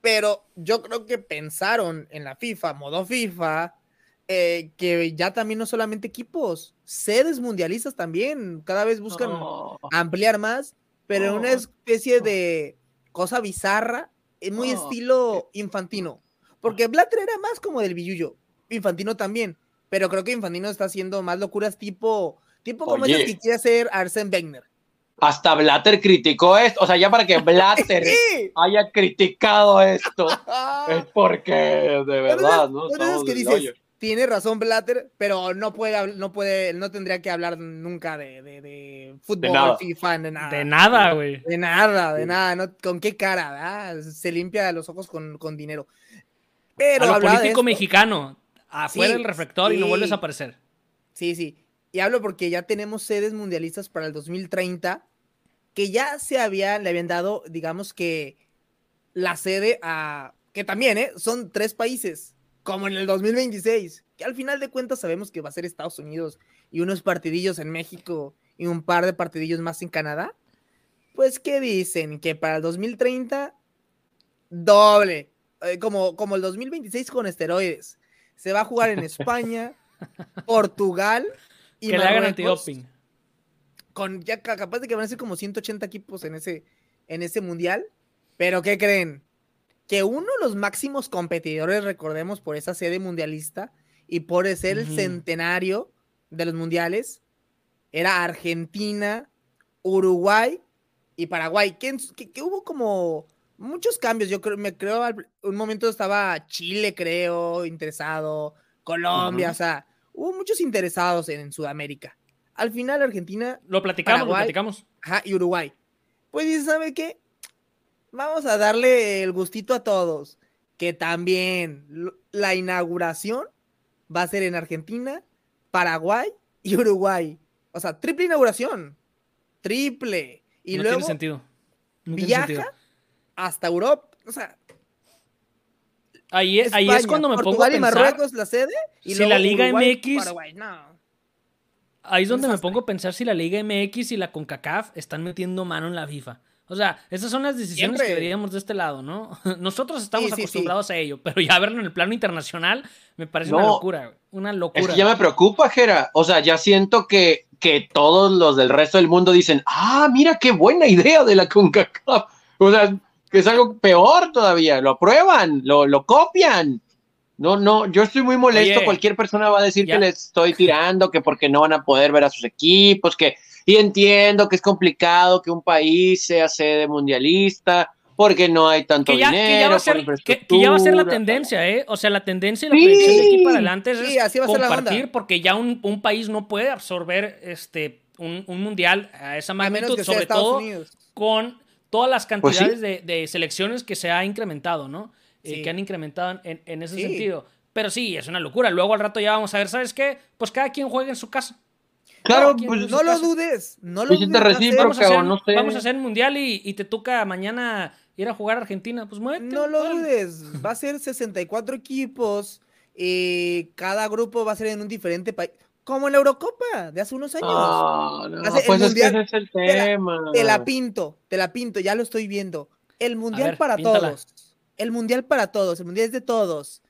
Pero yo creo que pensaron en la FIFA, modo FIFA, eh, que ya también no solamente equipos, sedes mundialistas también. Cada vez buscan ampliar más, pero en una especie de cosa bizarra, muy estilo infantino. Porque Blatter era más como del billuyo, infantino también pero creo que Infantino está haciendo más locuras tipo, tipo como esas que quiere hacer Arsene Wenger. Hasta Blatter criticó esto, o sea, ya para que Blatter haya criticado esto, es porque de verdad, ¿no? que dices, tiene razón Blatter, pero no puede, no puede, no tendría que hablar nunca de, de, fútbol, FIFA, de nada. De nada, güey. De nada, de nada, no, ¿con qué cara? Se limpia los ojos con, con dinero. Pero a lo político mexicano, afuera del reflector y no vuelves a aparecer. Sí, sí. Y hablo porque ya tenemos sedes mundialistas para el 2030 que ya se había, le habían dado, digamos que la sede a, que también, ¿eh? Son tres países, como en el 2026, que al final de cuentas sabemos que va a ser Estados Unidos y unos partidillos en México y un par de partidillos más en Canadá. Pues, ¿qué dicen? Que para el 2030, doble, eh, como, como el 2026 con esteroides se va a jugar en España, Portugal y que le hagan antidoping. Con ya capaz de que van a ser como 180 equipos en ese, en ese mundial. Pero ¿qué creen? Que uno de los máximos competidores, recordemos, por esa sede mundialista y por ser el centenario de los mundiales, era Argentina, Uruguay y Paraguay. Que, que hubo como muchos cambios. Yo creo, me creo, un momento estaba Chile, creo, interesado, Colombia, o sea, hubo muchos interesados en, Sudamérica. Al final, Argentina. Lo platicamos, lo platicamos. Ajá, y Uruguay. Pues dice, ¿sabe qué? Vamos a darle el gustito a todos. Que también la inauguración va a ser en Argentina, Paraguay y Uruguay. O sea, triple inauguración. Triple. Y no luego tiene sentido. viaja hasta Europa, o sea. Ahí es, ahí es cuando me pongo a pensar. Y Marruecos la sede. Y si la Liga MX. Ahí es donde me pongo a pensar si la Liga MX y la CONCACAF están metiendo mano en la FIFA. O sea, esas son las decisiones Siempre. que veríamos de este lado, ¿no? Nosotros estamos Sí, sí, sí. acostumbrados a ello, pero ya verlo en el plano internacional me parece No. una locura, güey. Una Es locura. que ya me preocupa, Jera. O sea, ya siento que, que todos los del resto del mundo dicen, ah, mira qué buena idea de la CONCACAF. O sea, que es algo peor todavía. Lo aprueban, lo, lo copian. No, no, yo estoy muy molesto. Oye, Cualquier persona va a decir ya. que les estoy tirando, que porque no van a poder ver a sus equipos, que y entiendo que es complicado que un país sea sede mundialista, porque no hay tanto que ya, dinero. que ya va a por ser, que, que ya va a ser la tendencia, ¿eh? O sea, la tendencia y la Sí. proyección de aquí para adelante es Sí, así va a ser compartir, porque ya un, un país no puede absorber este un, un mundial a esa A menos magnitud, que sea sobre Estados todo Unidos. con todas las Pues sí. cantidades de, de selecciones que se ha incrementado, ¿no? Eh, Sí. que han incrementado en, en ese Sí. sentido. Pero sí, es una locura. Luego al rato ya vamos a ver, ¿sabes qué? Pues cada quien juega en su casa. Claro, ¿quién pues No lo casa? dudes, no lo dudes. recíproca. Vamos a, hacer, o no sé. vamos a hacer el mundial y, y te toca mañana ir a jugar a Argentina. Pues muévete. No lo dudes, va a ser 64 equipos y cada grupo va a ser en un diferente país, como en la Eurocopa de hace unos años. No, no, Hace el pues es que mundial, ese es el te la- tema. Te la pinto, te la pinto, ya lo estoy viendo. El mundial ver, para píntala. todos. El mundial para todos, el mundial es de todos.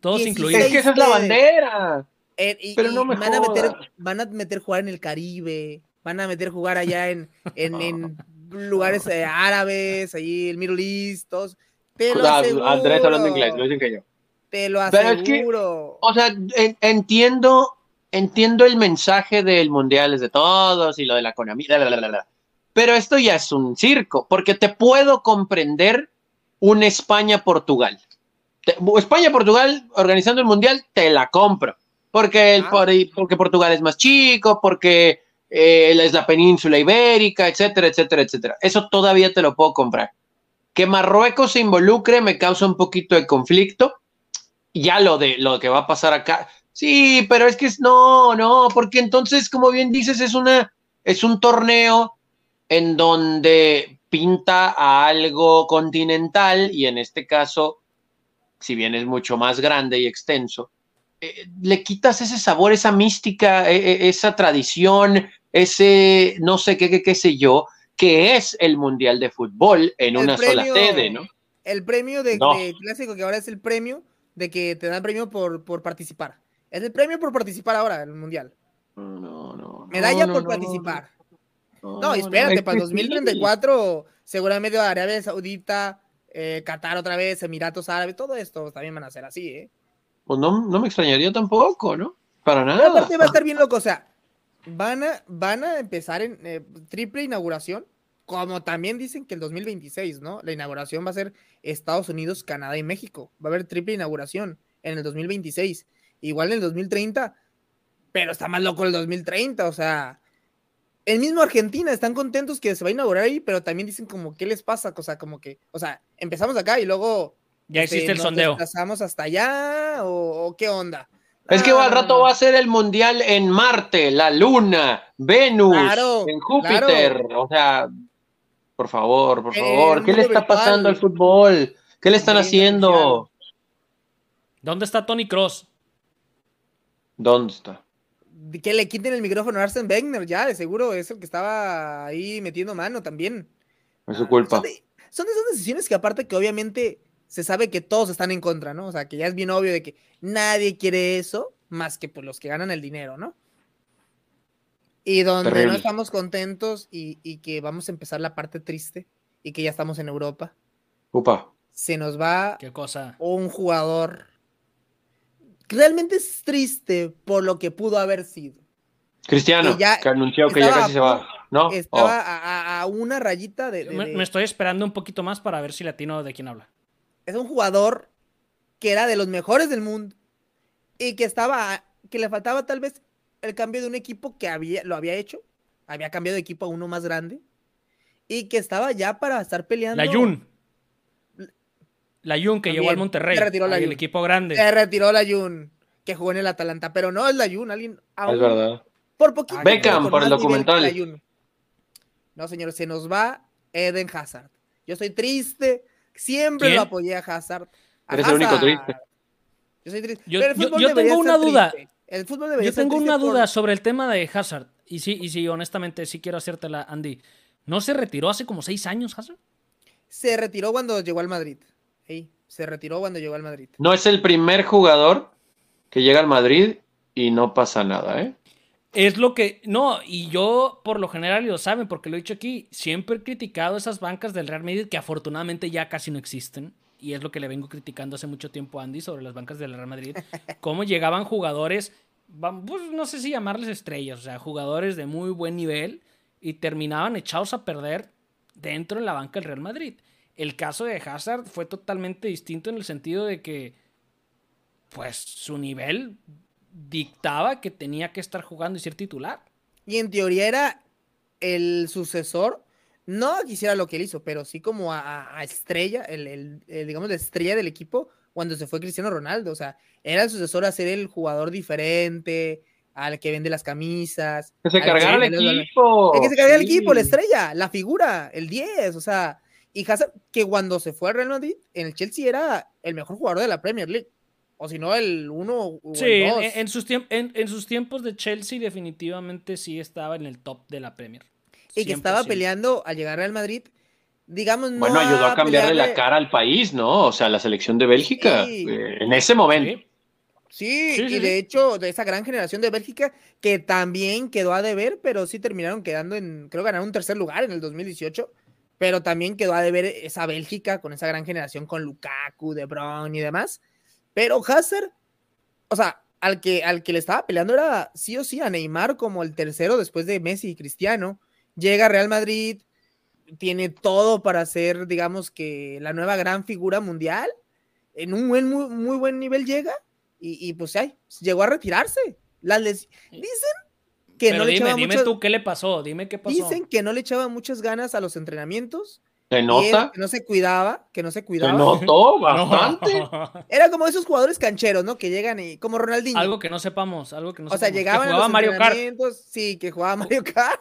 Todos 16 incluidos. Es que esa es la bandera. Eh, y- Pero y no me van a meter, van a meter jugar en el Caribe, van a meter jugar allá en, en, en lugares eh, árabes, ahí el Middle East, todos. Te lo Ah, aseguro. Andrés hablando inglés, lo dicen que yo. Te lo Pero es que- aseguro. O sea, en- entiendo, entiendo el mensaje del mundial es de todos y lo de la economía, bla, bla, bla, pero esto ya es un circo, porque te puedo comprender un España-Portugal. España-Portugal organizando el mundial, te la compro, porque, el, Ah. por- porque Portugal es más chico, porque eh, es la península ibérica, etcétera, etcétera, etcétera. Eso todavía te lo puedo comprar. Que Marruecos se involucre me causa un poquito de conflicto. Ya lo de lo que va a pasar acá. Sí, pero es que es- no, no, porque entonces, como bien dices, es una es un torneo en donde pinta a algo continental y en este caso, si bien es mucho más grande y extenso, eh, le quitas ese sabor, esa mística, eh, eh, esa tradición, ese no sé qué, qué, qué sé yo, que es el Mundial de Fútbol en El una sola sede, ¿no? El premio de, No. de clásico que ahora es el premio de que te dan premio por, por participar. Es el premio por participar ahora en el mundial. No, no, no. Medalla no, por no, participar. No, No, espérate, es para el sí. 2034 seguramente Arabia Saudita, eh, Qatar otra vez, Emiratos Árabes, todo esto también van a ser así, ¿eh? Pues no, no me extrañaría tampoco, ¿no? Para Pero nada. aparte va a estar bien loco, o sea, van a, van a empezar en eh, triple inauguración, como también dicen que el 2026, ¿no? La inauguración va a ser Estados Unidos, Canadá y México. Va a haber triple inauguración en el 2026. Igual en el 2030, pero está más loco el 2030, o sea, el mismo Argentina están contentos que se va a inaugurar ahí, pero también dicen como, ¿qué les pasa? O sea, como que, o sea, empezamos acá y luego... Ya este, existe el nos sondeo. desplazamos hasta allá o, o qué onda? Es que Ah, al no, rato va a ser el mundial en Marte, la Luna, Venus, Claro, en Júpiter. O sea, por favor, por favor, ¿qué le está virtual. pasando al fútbol? ¿Qué le están haciendo? ¿Dónde está Tony Cross? ¿Dónde está? que le quiten el micrófono a Arsene Wenger, ya, de seguro es el que estaba ahí metiendo mano también. Es su culpa. Son de, son de esas decisiones que aparte que obviamente se sabe que todos están en contra, ¿no? O sea, que ya es bien obvio de que nadie quiere eso más que pues, los que ganan el dinero, ¿no? Y donde no estamos contentos y, y que vamos a empezar la parte triste y que ya estamos en Europa, Upa. se nos va ¿Qué cosa? un jugador. Realmente es triste por lo que pudo haber sido. Cristiano, Que ya que anunció que ya casi se a va. ¿No? Estaba Oh. a, a- una rayita de. de- Me, de- me estoy esperando un poquito más para ver si latino de quién habla. Es un jugador que era de los mejores del mundo y que estaba. que le faltaba tal vez el cambio de un equipo que había, lo había hecho. Había cambiado de equipo a uno más grande. Y que estaba ya para estar peleando. La Jun. La Jun que llegó al Monterrey. se retiró la ahí el Jun. equipo grande. Se retiró la Jun, que jugó en el Atalanta. Pero no es la Jun, alguien. Es aún verdad. Por poquito. Beckham, por el documental. No, señor, se nos va Eden Hazard. Yo estoy triste. Siempre ¿Quién? lo apoyé a Hazard. A Eres el único triste. Yo soy triste. Yo- Pero el yo- fútbol yo debería tengo una duda. triste. El fútbol debería Yo tengo una por- duda sobre el tema de Hazard. Y sí, y sí, honestamente, sí quiero hacértela, Andy. ¿No se retiró hace como seis años, Hazard? Se retiró cuando llegó al Madrid. Ey, se retiró cuando llegó al Madrid. No es el primer jugador que llega al Madrid y no pasa nada, ¿eh? Es lo que. No, y yo por lo general, y lo saben, porque lo he dicho aquí, siempre he criticado esas bancas del Real Madrid que afortunadamente ya casi no existen. Y es lo que le vengo criticando hace mucho tiempo a Andy sobre las bancas del Real Madrid. Cómo llegaban jugadores, pues, no sé si llamarles estrellas, o sea, jugadores de muy buen nivel y terminaban echados a perder dentro de la banca del Real Madrid. El caso de Hazard fue totalmente distinto en el sentido de que, pues, su nivel dictaba que tenía que estar jugando y ser titular. Y en teoría era el sucesor, no quisiera lo que él hizo, pero sí como a, estrella, el, digamos, la estrella del equipo cuando se fue Cristiano Ronaldo. O sea, era el sucesor a ser el jugador diferente, al que vende las camisas. Que se cargara el equipo. El que se cargara el equipo, la estrella, la figura, el 10, o sea. Y Hazard, que cuando se fue al Real Madrid, en el Chelsea era el mejor jugador de la Premier League o si no el 1 sí, En, sus en, sus tiempos de Chelsea definitivamente sí estaba en el top de la Premier. Y que estaba peleando al llegar al Madrid, digamos, no Bueno, ayudó a, cambiarle la cara al país, ¿no? O sea, la selección de Bélgica, eh, en ese momento. Sí. y de hecho, de esa gran generación de Bélgica, que también quedó a deber, pero sí terminaron quedando en, creo ganaron un tercer lugar en el 2018, pero también quedó a deber esa Bélgica con esa gran generación con Lukaku, De Bruyne y demás. Pero Hazard, o sea, al que, al que le estaba peleando era sí o sí a Neymar como el tercero después de Messi y Cristiano. Llega a Real Madrid, tiene todo para ser, digamos que, la nueva gran figura mundial. En un buen, muy, muy buen nivel llega y, pues ay, llegó a retirarse. Las Dicen que no le echaba dime tú qué le pasó, dime qué pasó. Dicen que no le echaba muchas ganas a los entrenamientos ¿Se nota? Que no se cuidaba, que no se cuidaba. Se notó bastante. Era como esos jugadores cancheros, ¿no? Que llegan y como Ronaldinho. Algo que no sepamos, algo que no O sea, llegaban que jugaba Mario Kart. Sí, que jugaba Mario Kart.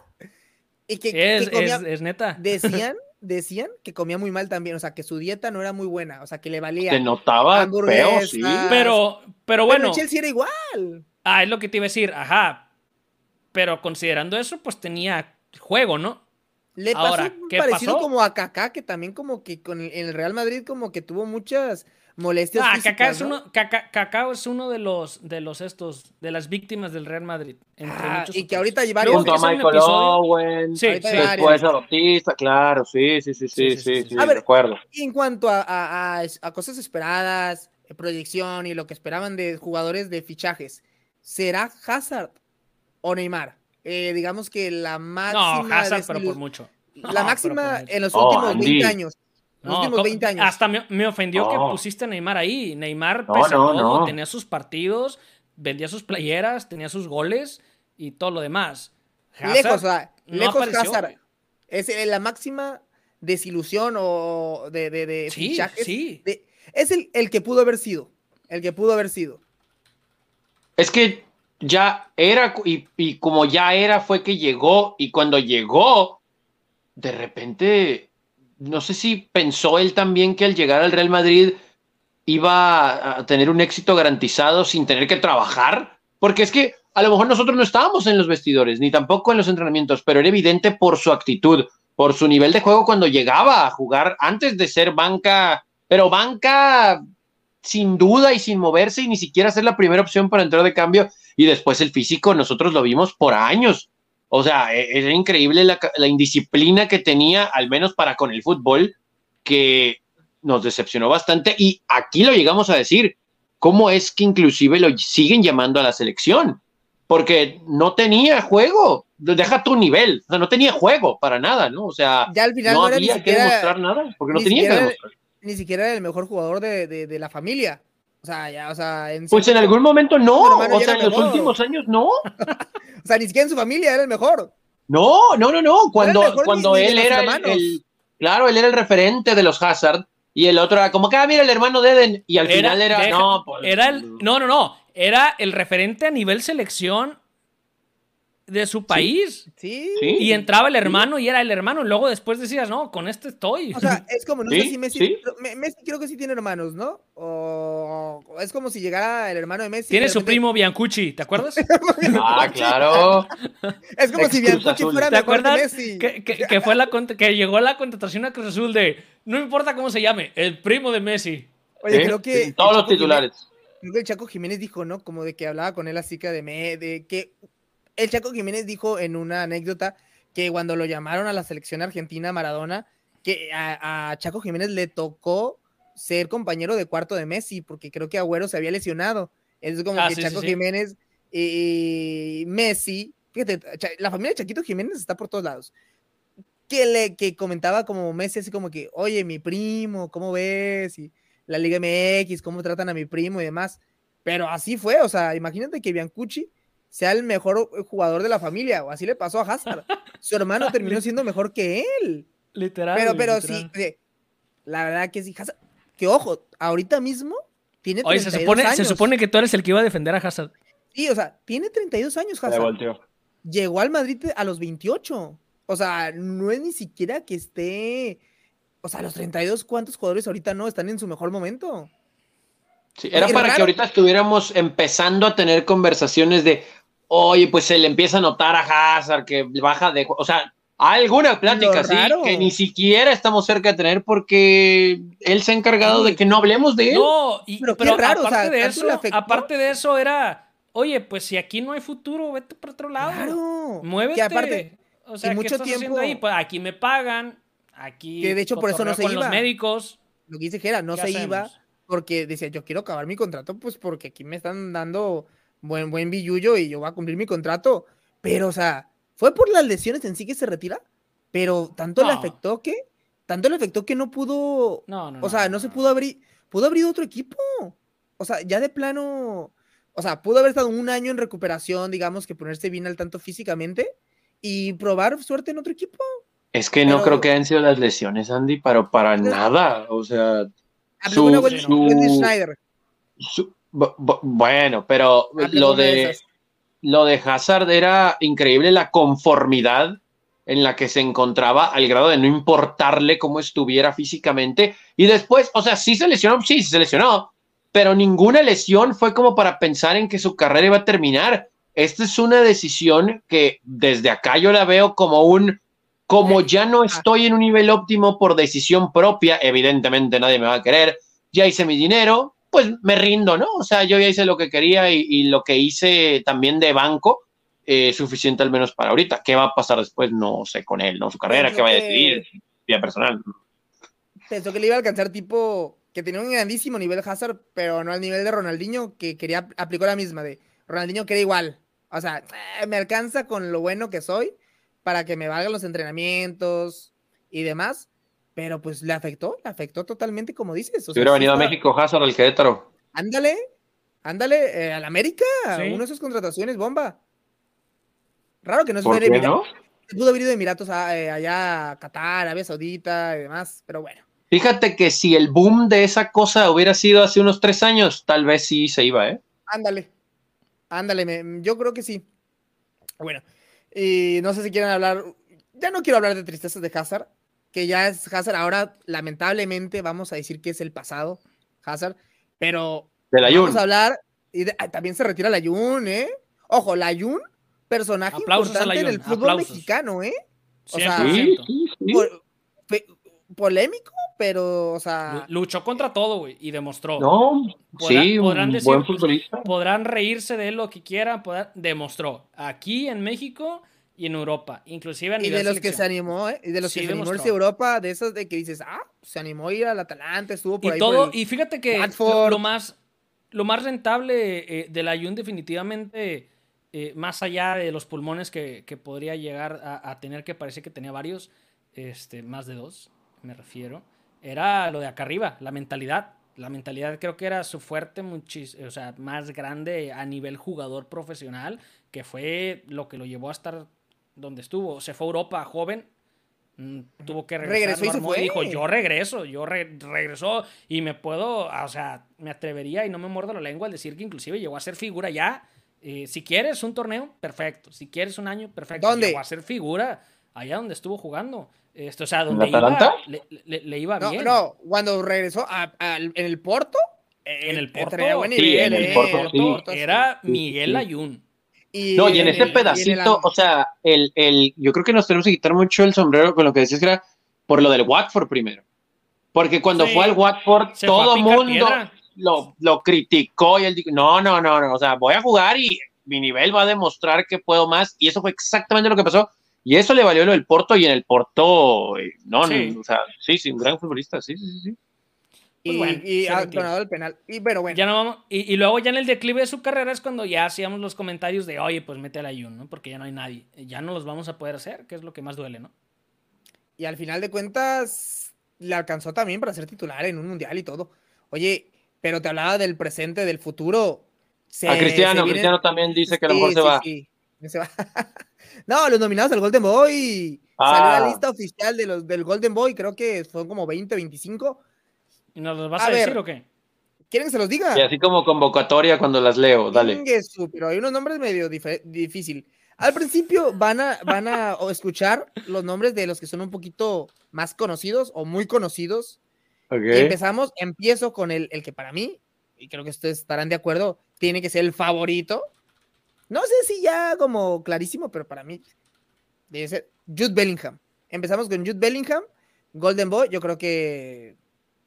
Y que, es, es, neta. Decían, decían que comía muy mal también, o sea, que su dieta no era muy buena, o sea, que le valía. Se notaba feo, sí. Pero, pero bueno. Pero Chelsea era igual. Ah, es lo que te iba a decir, ajá. Pero considerando eso, pues tenía juego, ¿no? Le pasó parecido como a Kaká, que también como que con el, en el Real Madrid como que tuvo muchas molestias. Ah, Kaká es uno, Kaká, es uno de los de los estos, de las víctimas del Real Madrid. Ah, y que ahorita hay varios. Junto a Michael Owen, sí, sí, después a Bautista, claro, sí, sí, sí, sí, sí, sí, a ver, recuerdo. Y en cuanto a, a, a, cosas esperadas, eh, proyección y lo que esperaban de jugadores de fichajes, ¿será Hazard o Neymar? Eh, digamos que la máxima. No, Hazard, pero por mucho. La máxima en los últimos 20 años. Los últimos 20 años. Hasta me, ofendió que pusiste a Neymar ahí. Neymar, pese todo, tenía sus partidos, vendía sus playeras, tenía sus goles y todo lo demás. lejos, o sea, lejos Hazard. Es eh, la máxima desilusión o de, de, de sí, Sí. es el, el que pudo haber sido. El que pudo haber sido. Es que ya era, y, como ya era, fue que llegó, y cuando llegó, de repente, no sé si pensó él también que al llegar al Real Madrid iba a tener un éxito garantizado sin tener que trabajar, porque es que a lo mejor nosotros no estábamos en los vestidores, ni tampoco en los entrenamientos, pero era evidente por su actitud, por su nivel de juego cuando llegaba a jugar antes de ser banca, pero banca sin duda y sin moverse y ni siquiera ser la primera opción para entrar de cambio y después el físico nosotros lo vimos por años. O sea, era increíble la, indisciplina que tenía, al menos para con el fútbol, que nos decepcionó bastante. Y aquí lo llegamos a decir, ¿cómo es que inclusive lo siguen llamando a la selección? Porque no tenía juego, deja tu nivel, o sea, no tenía juego para nada, ¿no? O sea, ya al final no, había que demostrar nada, porque no tenía que demostrar. Ni siquiera era el mejor jugador de, de la familia. O sea, ya, o sea, en Pues en algún momento no, o sea, en los últimos años no. o sea, ni siquiera en su familia era el mejor. No, no, no, no, cuando, cuando él era el, claro, él era el referente de los Hazard y el otro era como que, ah, mira, el hermano de Eden y al final era, no, pues, era el, no, no, no, era el referente a nivel selección de su país. Sí. Sí. Y entraba el hermano y era el hermano. Y luego después decías, no, con este estoy. O sea, es como, no Sí, sé si Messi, sí. Me- Messi creo que sí tiene hermanos, ¿no? O es como si llegara el hermano de Messi. Tiene de su repente- primo Biancucci, ¿te acuerdas? Ah, claro. Es como si Biancucci Azul. fuera ¿Te acuerdas? Messi. Que, que- que fue la que llegó la contratación a Cruz Azul de no importa cómo se llame, el primo de Messi. Oye, creo que. sí, Todos los titulares. Jiménez- creo que el Chaco Jiménez dijo, ¿no? Como de que hablaba con él así que de, me, de que. El Chaco Jiménez dijo en una anécdota que cuando lo llamaron a la selección argentina Maradona, que a, a Chaco Jiménez le tocó ser compañero de cuarto de Messi, porque creo que Agüero se había lesionado. Es como Ah, que sí, Chaco sí. Jiménez y Messi, fíjate, la familia de Chaquito Jiménez está por todos lados. Que le que comentaba como Messi así como que, oye, mi primo, ¿cómo ves? Y la Liga MX, cómo tratan a mi primo y demás. Pero así fue, o sea, imagínate que Biancucci sea el mejor jugador de la familia, o así le pasó a Hazard. Su hermano terminó siendo mejor que él. Literal. Pero, pero sí, literal. la verdad que sí, Hazard, que ojo, ahorita mismo tiene 32 Oye, se supone, años. se supone que tú eres el que iba a defender a Hazard. Sí, o sea, tiene 32 años Hazard. volteó. Llegó al Madrid a los 28. O sea, no es ni siquiera que esté... O sea, a los 32, ¿cuántos jugadores ahorita no están en su mejor momento? Sí, era para que ahorita estuviéramos empezando a tener conversaciones de, oye, pues se le empieza a notar a Hazard que baja de... O sea, alguna plática, sí, que ni siquiera estamos cerca de tener porque él se ha encargado de que no hablemos de él. No, y, Pero pero, qué raro, o aparte, sea, de ¿tanto eso, aparte de eso era, oye, pues si aquí no hay futuro, vete por otro lado. Claro. Muévete. Que aparte, o sea, ¿qué mucho estás haciendo tiempo- ahí? Pues aquí me pagan, aquí Que de hecho por eso no se con los iba. médicos. lo que dice Jera, no ¿qué se hacemos? iba porque decía, yo quiero acabar mi contrato, pues porque aquí me están dando buen, buen billullo y yo voy a cumplir mi contrato. Pero, o sea, fue por las lesiones en sí que se retira, pero tanto le afectó que, tanto le afectó que no pudo, No, no. o sea, no se pudo abrir, pudo abrir otro equipo. O sea, ya de plano, o sea, pudo haber estado un año en recuperación, digamos, que ponerse bien al tanto físicamente y probar suerte en otro equipo. Es que no creo que hayan sido las lesiones, Andy, pero para nada. O sea, Su- su- bueno, pero lo de lo de Hazard era increíble la conformidad en la que se encontraba al grado de no importarle cómo estuviera físicamente. Y después, o sea, sí se lesionó, sí, sí se lesionó, pero ninguna lesión fue como para pensar en que su carrera iba a terminar. Esta es una decisión que desde acá yo la veo como un, como ya no estoy en un nivel óptimo por decisión propia, evidentemente nadie me va a querer, ya hice mi dinero, pues me rindo, ¿no? O sea, yo ya hice lo que quería y, y lo que hice también de banco, eh, suficiente al menos para ahorita. ¿Qué va a pasar después? No sé con él, ¿no? Su carrera, ¿qué va a decidir? Vida personal. Pensó que le iba a alcanzar tipo que tenía un grandísimo nivel Hazard, pero no al nivel de Ronaldinho, que quería, aplicó la misma de Ronaldinho que era igual. O sea, eh, me alcanza con lo bueno que soy para que me valgan los entrenamientos y demás. Pero pues le afectó, le afectó totalmente, como dices. O Si hubiera venido a México, Hazard al Querétaro. Ándale, ándale, eh, al América, Sí. una de sus contrataciones, bomba. Raro que no se ¿Por fuera qué de Emiratos. no? Se pudo haber ido de Emiratos a, eh, allá a Qatar, Arabia Saudita y demás, pero bueno. Fíjate que si el boom de esa cosa hubiera sido hace unos tres años, tal vez sí se iba, ¿eh? Ándale. Ándale, me- yo creo que sí. Bueno, y no sé si quieren hablar. Ya no quiero hablar de tristezas de Hazard, que ya es Hazard. Ahora, lamentablemente, vamos a decir que es el pasado, Hazard. Pero De la vamos a hablar. Y de- también se retira la Jun, ¿eh? Ojo, la Jun, personaje Aplausos importante en el fútbol aplausos. mexicano, ¿eh? O sea, 100%. Sí, sí, sí. Po- fe- polémico, pero, o sea. Lu- Luchó contra todo, güey, y demostró. No, Podrán- sí, podrán un decir, buen pues, futbolista. Podrán reírse de él lo que quieran, podrán- demostró. Aquí en México y en Europa, inclusive a Y nivel de los que se animó, ¿eh? Y de los Sí, que se animó irse a. Europa, de esos de que dices, ah, se animó a ir al Atalanta, estuvo por Y ahí. todo, por el- y fíjate que lo más, lo más rentable eh, de la Jun definitivamente, eh, más allá de los pulmones que, que podría llegar a, a tener, que parece que tenía varios, este, más de dos, me refiero, era lo de acá arriba, la mentalidad. La mentalidad creo que era su fuerte, muchis, o sea, más grande a nivel jugador profesional, que fue lo que lo llevó a estar donde estuvo. Se fue a Europa joven, mm, tuvo que regresar. Regresó y se dijo, yo regreso, yo re- regresó y me puedo, o sea, me atrevería y no me muerdo la lengua al decir que inclusive llegó a ser figura ya Eh, si quieres un torneo, perfecto. Si quieres un año, perfecto. ¿Dónde? Va a ser figura allá donde estuvo jugando. Esto, o sea, donde ¿En Atalanta? iba, le, le- le iba No, bien. no, cuando regresó a- en el Porto. En el eh, Porto, traía buen sí, en el eh, Porto, sí. Porto, Era Miguel sí. Ayun. Y No, y en el- ese el- pedacito, o sea, el, el, yo creo que nos tenemos que quitar mucho el sombrero con lo que decías que era por lo del Watford primero. Porque cuando Sí. fue al Watford, todo mundo lo, lo criticó y él dijo, no, no, no, no, o sea, voy a jugar y mi nivel va a demostrar que puedo más. Y eso fue exactamente lo que pasó. Y eso le valió lo del Porto y en el Porto, eh, no, Sí. no, o sea, sí, sí, un gran futbolista, sí, sí, sí, sí. Y, Pues bueno, y ha ganado el penal. Y pero bueno, Ya no vamos, y, y luego ya en el declive de su carrera es cuando ya hacíamos los comentarios de, oye, pues mete al Ayun, ¿no? Porque ya no hay nadie. Ya no los vamos a poder hacer, que es lo que más duele, ¿no? y al final de cuentas le alcanzó también para ser titular en un mundial y todo. Oye, pero te hablaba del presente, del futuro. Se- a Cristiano, se vienen- Cristiano también dice que a lo Sí, mejor se sí, va. sí, se va. no, los nominados al Golden Boy. Ah. Salió la lista oficial de los, del Golden Boy, creo que son como 20, 25. ¿Y nos los vas a, A ver. decir o qué? ¿Quieren que se los diga? Y así como convocatoria cuando las leo, dale. Pero hay unos nombres medio difícil. Al principio van a, van a o escuchar los nombres de los que son un poquito más conocidos o muy conocidos. Ok. Y empezamos, empiezo con el, el que para mí, y creo que ustedes estarán de acuerdo, tiene que ser el favorito. No sé si ya como clarísimo, pero para mí debe ser Jude Bellingham. Empezamos con Jude Bellingham, Golden Boy, yo creo que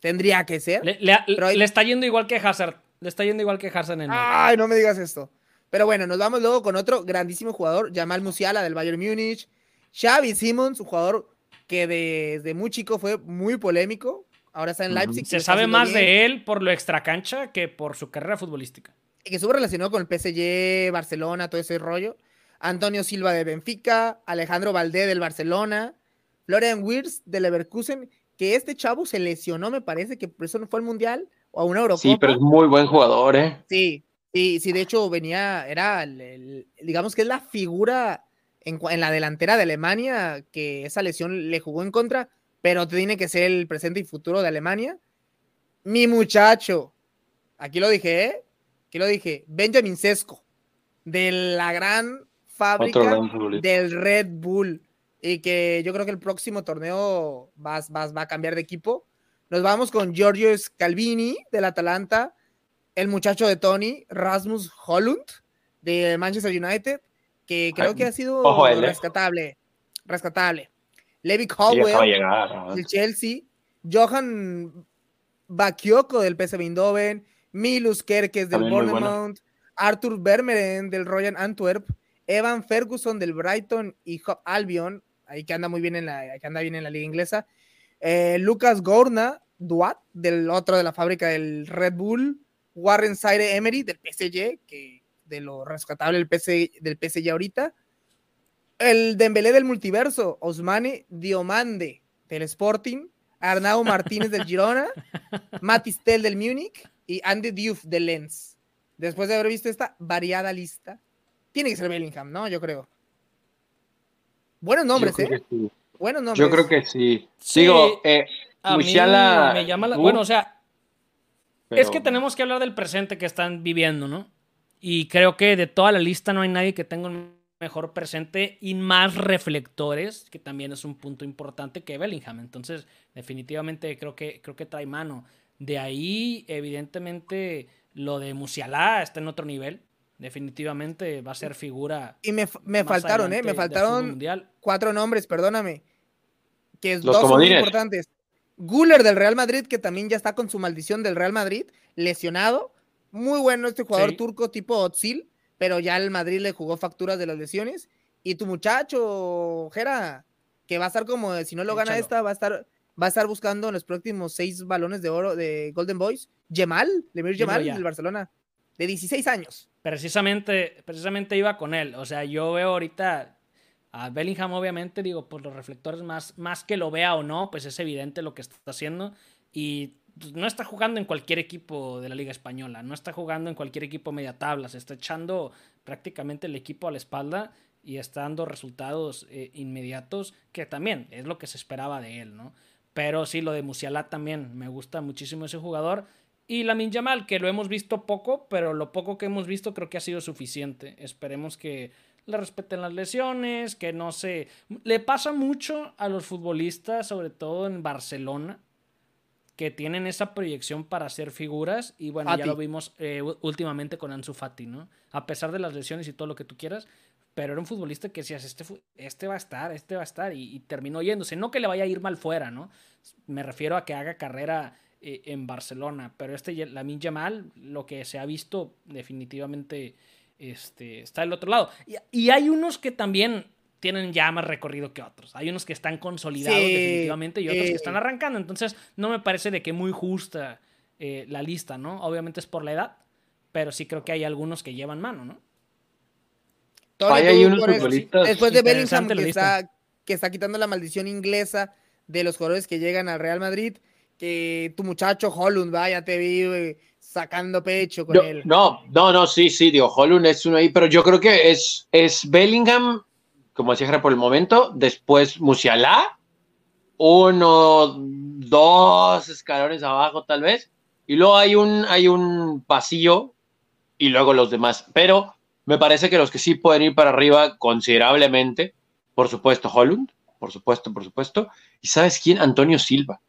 tendría que ser. Le, le- Pero hay- le está yendo igual que Hazard. Le está yendo igual que Hazard en el. Ay, no me digas esto. Pero bueno, nos vamos luego con otro grandísimo jugador, Jamal Musiala del Bayern Múnich. Xavi Simons, un jugador que desde muy chico fue muy polémico. Ahora está en. Leipzig. Se sabe más de él por lo extracancha que por su carrera futbolística. Y que estuvo relacionado con el PSG, Barcelona, todo ese rollo. Antonio Silva de Benfica, Alejandro Valdé del Barcelona, Florian Wirtz del Leverkusen, que este chavo se lesionó, me parece que por eso no fue al Mundial o a una Eurocopa. Sí, pero es muy buen jugador, ¿eh? Sí, sí, sí, de hecho venía, era, el- el- digamos que es la figura en, la delantera de Alemania que esa lesión le jugó en contra, pero tiene que ser el presente y futuro de Alemania. Mi muchacho, aquí lo dije, ¿eh? Aquí lo dije, Benjamin Sesco, de la gran fábrica del Red Bull. Y que yo creo que el próximo torneo va, va- va a cambiar de equipo. Nos vamos con Giorgio Scalvini del Atalanta, el muchacho de Tony, Rasmus Hollund de Manchester United, que creo que ha sido ojo ¿eh? rescatable. Rescatable. Levi Caldwell del Chelsea, Johan Bakayoko del PSV Eindhoven, Milus Kerkes del bueno. Bournemouth, Arthur Vermeren del Royal Antwerp, Evan Ferguson del Brighton y Albion, ahí que anda muy bien en la, que anda bien en la liga inglesa, eh, Lucas Gourna Duat del otro de la fábrica del Red Bull, Warren Zaire Emery del PSG, que de lo rescatable del PSG, del PSG ahorita, el Dembélé del multiverso, Osmane Diomande del Sporting, Arnau Martínez del Girona, Matis Tel del Múnich y Andy Diouf del Lens. Después de haber visto esta variada lista, tiene que ser Bellingham, ¿no? Yo creo. Buenos nombres, ¿eh? sí. Buenos nombres. Yo creo que sí. Sí, Digo, eh, A mí Musiala, me llama la... uh, Bueno, o sea, es que tenemos que hablar del presente que están viviendo, ¿no? Y creo que de toda la lista no hay nadie que tenga un mejor presente y más reflectores, que también es un punto importante que Bellingham. Entonces, definitivamente creo que, creo que trae mano. De ahí, evidentemente, lo de Musiala está en otro nivel. Definitivamente va a ser figura. Y me, me faltaron, ¿eh? Me faltaron mundial. cuatro nombres, perdóname. Que es Los dos son muy importantes. Guller del Real Madrid, que también ya está con su maldición del Real Madrid, lesionado. Muy bueno este jugador Sí. turco tipo Otsil, pero ya el Madrid le jugó facturas de las lesiones. Y tu muchacho, Jera, que va a estar como, si no lo gana Échalo. esta, va a estar, va a estar buscando en los próximos seis balones de oro de Golden Boys. Gemal, Lemir ya. del Barcelona, de 16 años. Precisamente, precisamente iba con él. O sea, yo veo ahorita a Bellingham, obviamente, digo, por los reflectores, más, más que lo vea o no, pues es evidente lo que está haciendo. Y pues, no está jugando en cualquier equipo de la Liga Española, no está jugando en cualquier equipo media tabla, se está echando prácticamente el equipo a la espalda y está dando resultados eh, inmediatos, que también es lo que se esperaba de él, ¿no? Pero sí, lo de Musiala también, me gusta muchísimo ese jugador. Y la Yamal, que lo hemos visto poco, pero lo poco que hemos visto creo que ha sido suficiente. Esperemos que le respeten las lesiones, que no se... Le pasa mucho a los futbolistas, sobre todo en Barcelona, que tienen esa proyección para ser figuras y bueno, ya lo vimos eh, últimamente con Ansu Fati, ¿no? A pesar de las lesiones y todo lo que tú quieras, pero era un futbolista que decías, este, este va a estar, este va a estar y, terminó yéndose. No que le vaya a ir mal fuera, ¿no? Me refiero a que haga carrera eh, en Barcelona, pero este Lamin Yamal, lo que se ha visto definitivamente este, está del otro lado. Y, y hay unos que también tienen ya más recorrido que otros. Hay unos que están consolidados definitivamente y otros que están arrancando. Entonces, no me parece de que muy justa eh, la lista, ¿no? Obviamente es por la edad, pero sí creo que hay algunos que llevan mano, ¿no? hay unos futbolistas. Después de Bellingham que está, que está quitando la maldición inglesa de los jugadores que llegan al Real Madrid, que tu muchacho Holland, vaya, te vi sacando pecho con él. No, no, no, sí, sí, digo, Holland es uno ahí, pero yo creo que es, es Bellingham como decía por el momento, después Musiala, uno, dos escalones abajo tal vez, y luego hay un, hay un pasillo y luego los demás. Pero me parece que los que sí pueden ir para arriba considerablemente, por supuesto, Holland, por supuesto, por supuesto. ¿Y sabes quién? Antonio Silva.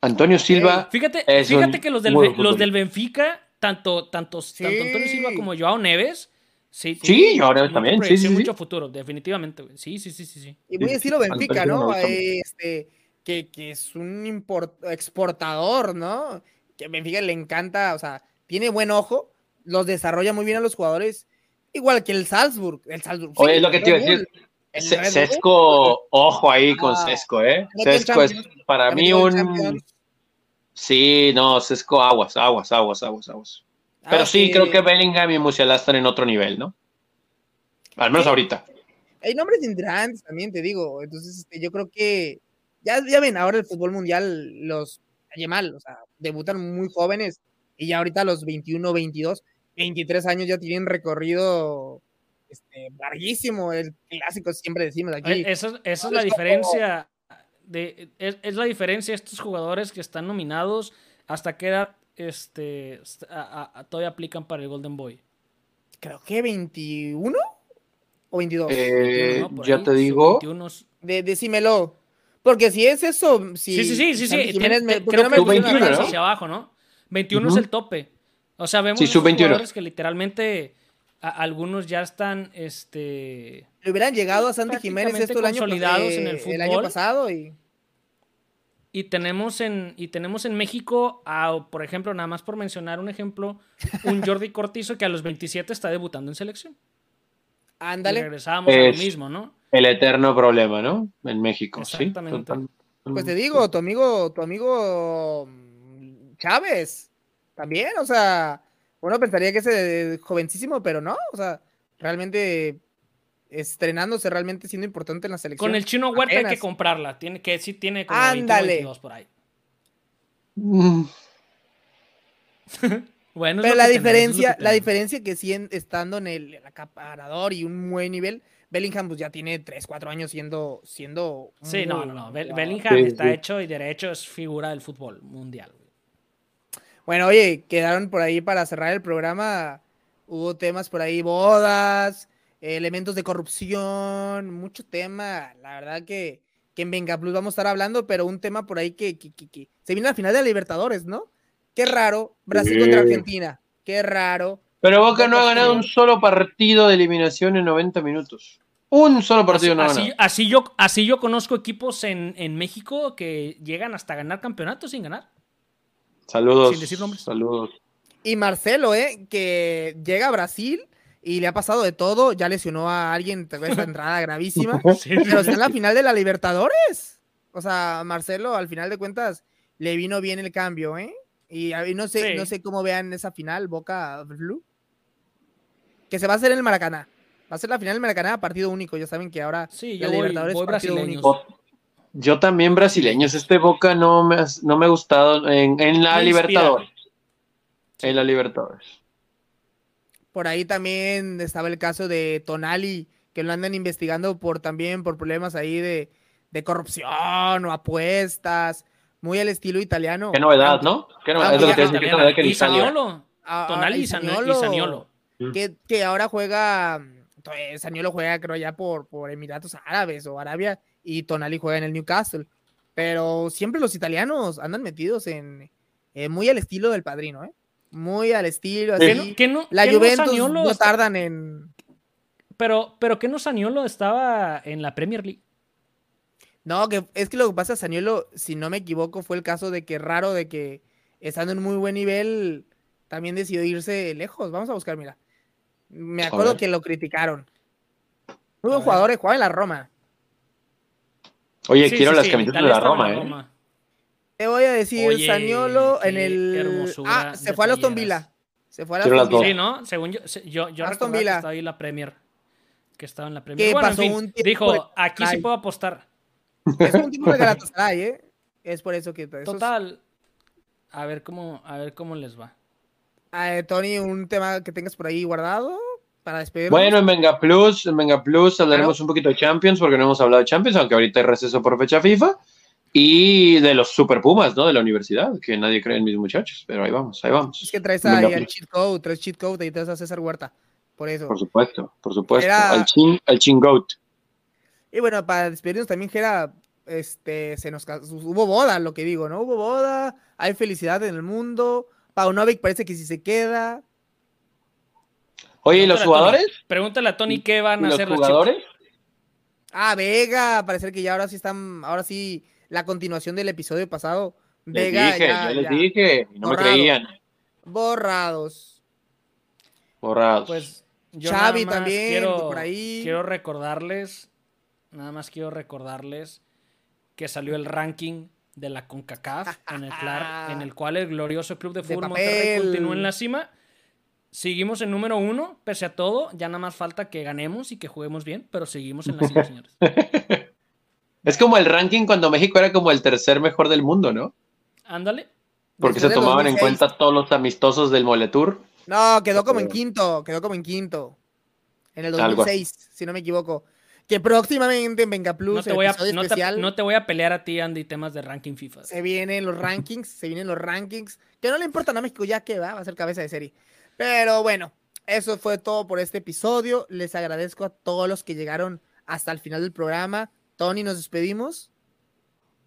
Antonio Silva. Fíjate, fíjate que los del, los del Benfica, tanto, tanto, tanto Antonio Silva como Joao Neves, Sí, sí, ahora también. Sí, sí, mucho futuro, definitivamente. Sí, sí, sí, sí, sí. Y muy estilo Benfica, ¿no? Este, que, que, es un exportador, ¿no? Que a Benfica le encanta, o sea, tiene buen ojo, los desarrolla muy bien a los jugadores, igual que el Salzburg. El Salzburg Oye, es lo que te iba a decir. Sesco, ojo ahí con ah, Sesco, ¿eh? Sesco es para mí un. Sí, no, Sesco, aguas, aguas, aguas, aguas, aguas. Pero sí, creo que Bellingham y Musiala están en otro nivel, ¿no? Al menos ahorita. Hay nombres interesantes también, te digo. Entonces, este, yo creo que ya, ya ven, ahora el fútbol mundial los oye mal, o sea, debutan muy jóvenes y ya ahorita a los 21, 22, 23 años ya tienen recorrido este, larguísimo, el clásico siempre decimos aquí. Esa, es la diferencia. De, es, es, la diferencia estos jugadores que están nominados hasta qué edad este, todavía aplican para el Golden Boy? Creo que 21 o 22. Eh, ya te digo. De, decímelo. Porque si es eso. Si, sí, sí, sí. sí, creo que 21, hacia abajo, ¿no? 21 es el tope. O sea, vemos sí, jugadores que literalmente algunos ya están. este Le hubieran llegado a Santi Jiménez esto el año, en el, fútbol, el año pasado y. Y tenemos en, y tenemos en México, a, por ejemplo, nada más por mencionar un ejemplo, un Jordi Cortizo que a los 27 está debutando en selección. Ándale. regresábamos a lo mismo, ¿no? El eterno problema, ¿no? En México, Exactamente. Pues te digo, tu amigo, tu amigo mm, Chávez, también, o sea, uno pensaría que es jovencísimo, pero no, o sea, realmente estrenándose realmente siendo importante en la selección. Con el chino Huerta hay que comprarla, tiene que sí tiene como Ándale. por ahí. Mm. bueno, pero la diferencia, la diferencia que sí estando en el, acaparador y un buen nivel, Bellingham pues ya tiene 3, 4 años siendo siendo Sí, no, no, no, Bellingham está hecho y derecho es figura del fútbol mundial. Bueno, oye, quedaron por ahí para cerrar el programa, hubo temas por ahí, bodas, elementos de corrupción, mucho tema. La verdad que, que en Venga Plus vamos a estar hablando, pero un tema por ahí que, que, que, se viene al final de la Libertadores, ¿no? Qué raro, Brasil contra Argentina. Qué raro. Pero Boca no ha ganado un solo partido de eliminación en 90 minutos. Un solo partido no ha ganado. Así yo, así yo conozco equipos en, en México que llegan hasta ganar campeonatos sin ganar. Saludos. Sin decir nombres. Saludos. Y Marcelo, ¿eh? Que llega a Brasil y le ha pasado de todo. Ya lesionó a alguien, vez la entrada gravísima. pero está en la final de la Libertadores. O sea, Marcelo, al final de cuentas, le vino bien el cambio, ¿eh? Y, no sé, no sé cómo vean esa final, Boca Blue. Que se va a hacer en el Maracaná. Va a ser la final del Maracaná, partido único. Ya saben que ahora sí, la Libertadores es partido único. Yo también brasileños. Este Boca no me, no me ha gustado en, la Libertadores. En la Libertadores. Por ahí también estaba el caso de Tonali, que lo andan investigando por también por problemas ahí de, corrupción o apuestas. muy al estilo italiano. Qué novedad, ¿no? Qué novedad. Ah, es lo que es italiana. novedad que en Italia. Zaniolo. Ah, Tonali Zaniolo, Zaniolo. Que, que ahora juega, eh, Zaniolo juega creo ya por, por Emiratos Árabes o Arabia y Tonali juega en el Newcastle. Pero siempre los italianos andan metidos en eh, muy al estilo del padrino, ¿eh? Muy al estilo, Sí. ¿Qué así. no- qué no- La qué Juventus no tardan en... Pero, pero que no Saniolo estaba en la Premier League. No, que es que lo que pasa, Saniolo, si no me equivoco, fue el caso de que raro de que estando en muy buen nivel, también decidió irse lejos. Vamos a buscar, mira. Me acuerdo que lo criticaron. Muy buen jugador, eh, jugaba en la Roma. Oye, Sí, quiero sí, las sí, camisetas de la Roma, ¿eh? Roma. Te voy a decir, Oye, Saniolo en qué el... hermosura Ah, se fue a Aston. Villa. Se fue a Aston las Villa. Sí, ¿no? Según yo, yo, yo Aston recordaba que Villa. estaba ahí la Premier. Que estaba en la Premier. Que Bueno, en pasó fin, un dijo, de- aquí sí puedo apostar. Es un tipo de Galatasaray, ¿eh? Es por eso que... Total. A ver cómo, a ver cómo les va. Eh, Tony, un tema que tengas por ahí guardado para despedirnos. Bueno, en Venga Plus, en Venga Plus hablaremos un poquito de Champions, porque no hemos hablado de Champions, aunque ahorita hay receso por fecha FIFA. Y de los Super Pumas, ¿no? De la universidad, que nadie cree en mis muchachos, pero ahí vamos, ahí vamos. es que traes Venga, ahí pues. cheat code, traes cheat code y traes a César Huerta. Por eso. Por supuesto, por supuesto. Era- Al chin, al chin goat. Y bueno, para despedirnos también, Gera, este, se nos hubo boda, lo que digo, ¿no? Hubo boda, hay felicidad en el mundo. Paunovic parece que sí se queda. Oye, ¿y los Tony. jugadores? Pregúntale a Tony qué ¿Y van a los hacer los jugadores? Ah, Vega, parece que ya ahora sí están, ahora sí, la continuación del episodio pasado. Les Vega, dije, ya- yo les ya, dije, y no me creían. borrados. Borrados. Pues yo Xavi también, quiero, por ahí. quiero recordarles, nada más quiero recordarles que salió el ranking de la CONCACAF en el, en el cual el glorioso Club de De Fútbol Monterrey papel. continúa en la cima. Seguimos en número uno, pese a todo. Ya nada más falta que ganemos y que juguemos bien, pero seguimos en la cima, señores. es como el ranking cuando México era como el tercer mejor del mundo, ¿no? Ándale. Porque se tomaban en 2006. cuenta todos los amistosos del Moletour. No, quedó como en quinto, quedó como en quinto. En el Algo 2006, si no me equivoco. Que próximamente en Venga Plus, No te, el voy a, te, especial, no te voy a pelear a ti, Andy, temas de ranking FIFA. se vienen los rankings, se vienen los rankings. Que no le importan a México ya que va, va a ser cabeza de serie. Pero bueno, eso fue todo por este episodio. Les agradezco a todos los que llegaron hasta el final del programa. Tony, nos despedimos.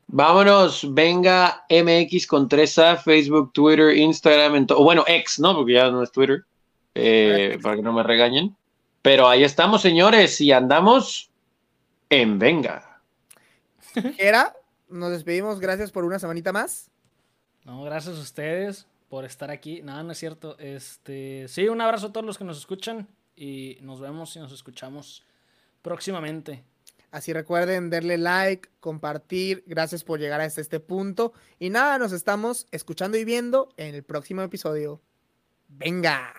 Vámonos, venga MX con 3A, Facebook, Twitter, Instagram, en bueno, X, ¿no? Porque ya no es Twitter, eh, para que no me regañen. Pero ahí estamos, señores, y andamos en venga. Gera, nos despedimos. Gracias por una semanita más. No, gracias a ustedes por estar aquí. Nada, no es cierto. Este, sí, un abrazo a todos los que nos escuchan y nos vemos y nos escuchamos próximamente. Así recuerden darle like, compartir. Gracias por llegar hasta este punto. Y nada, nos estamos escuchando y viendo en el próximo episodio. Venga.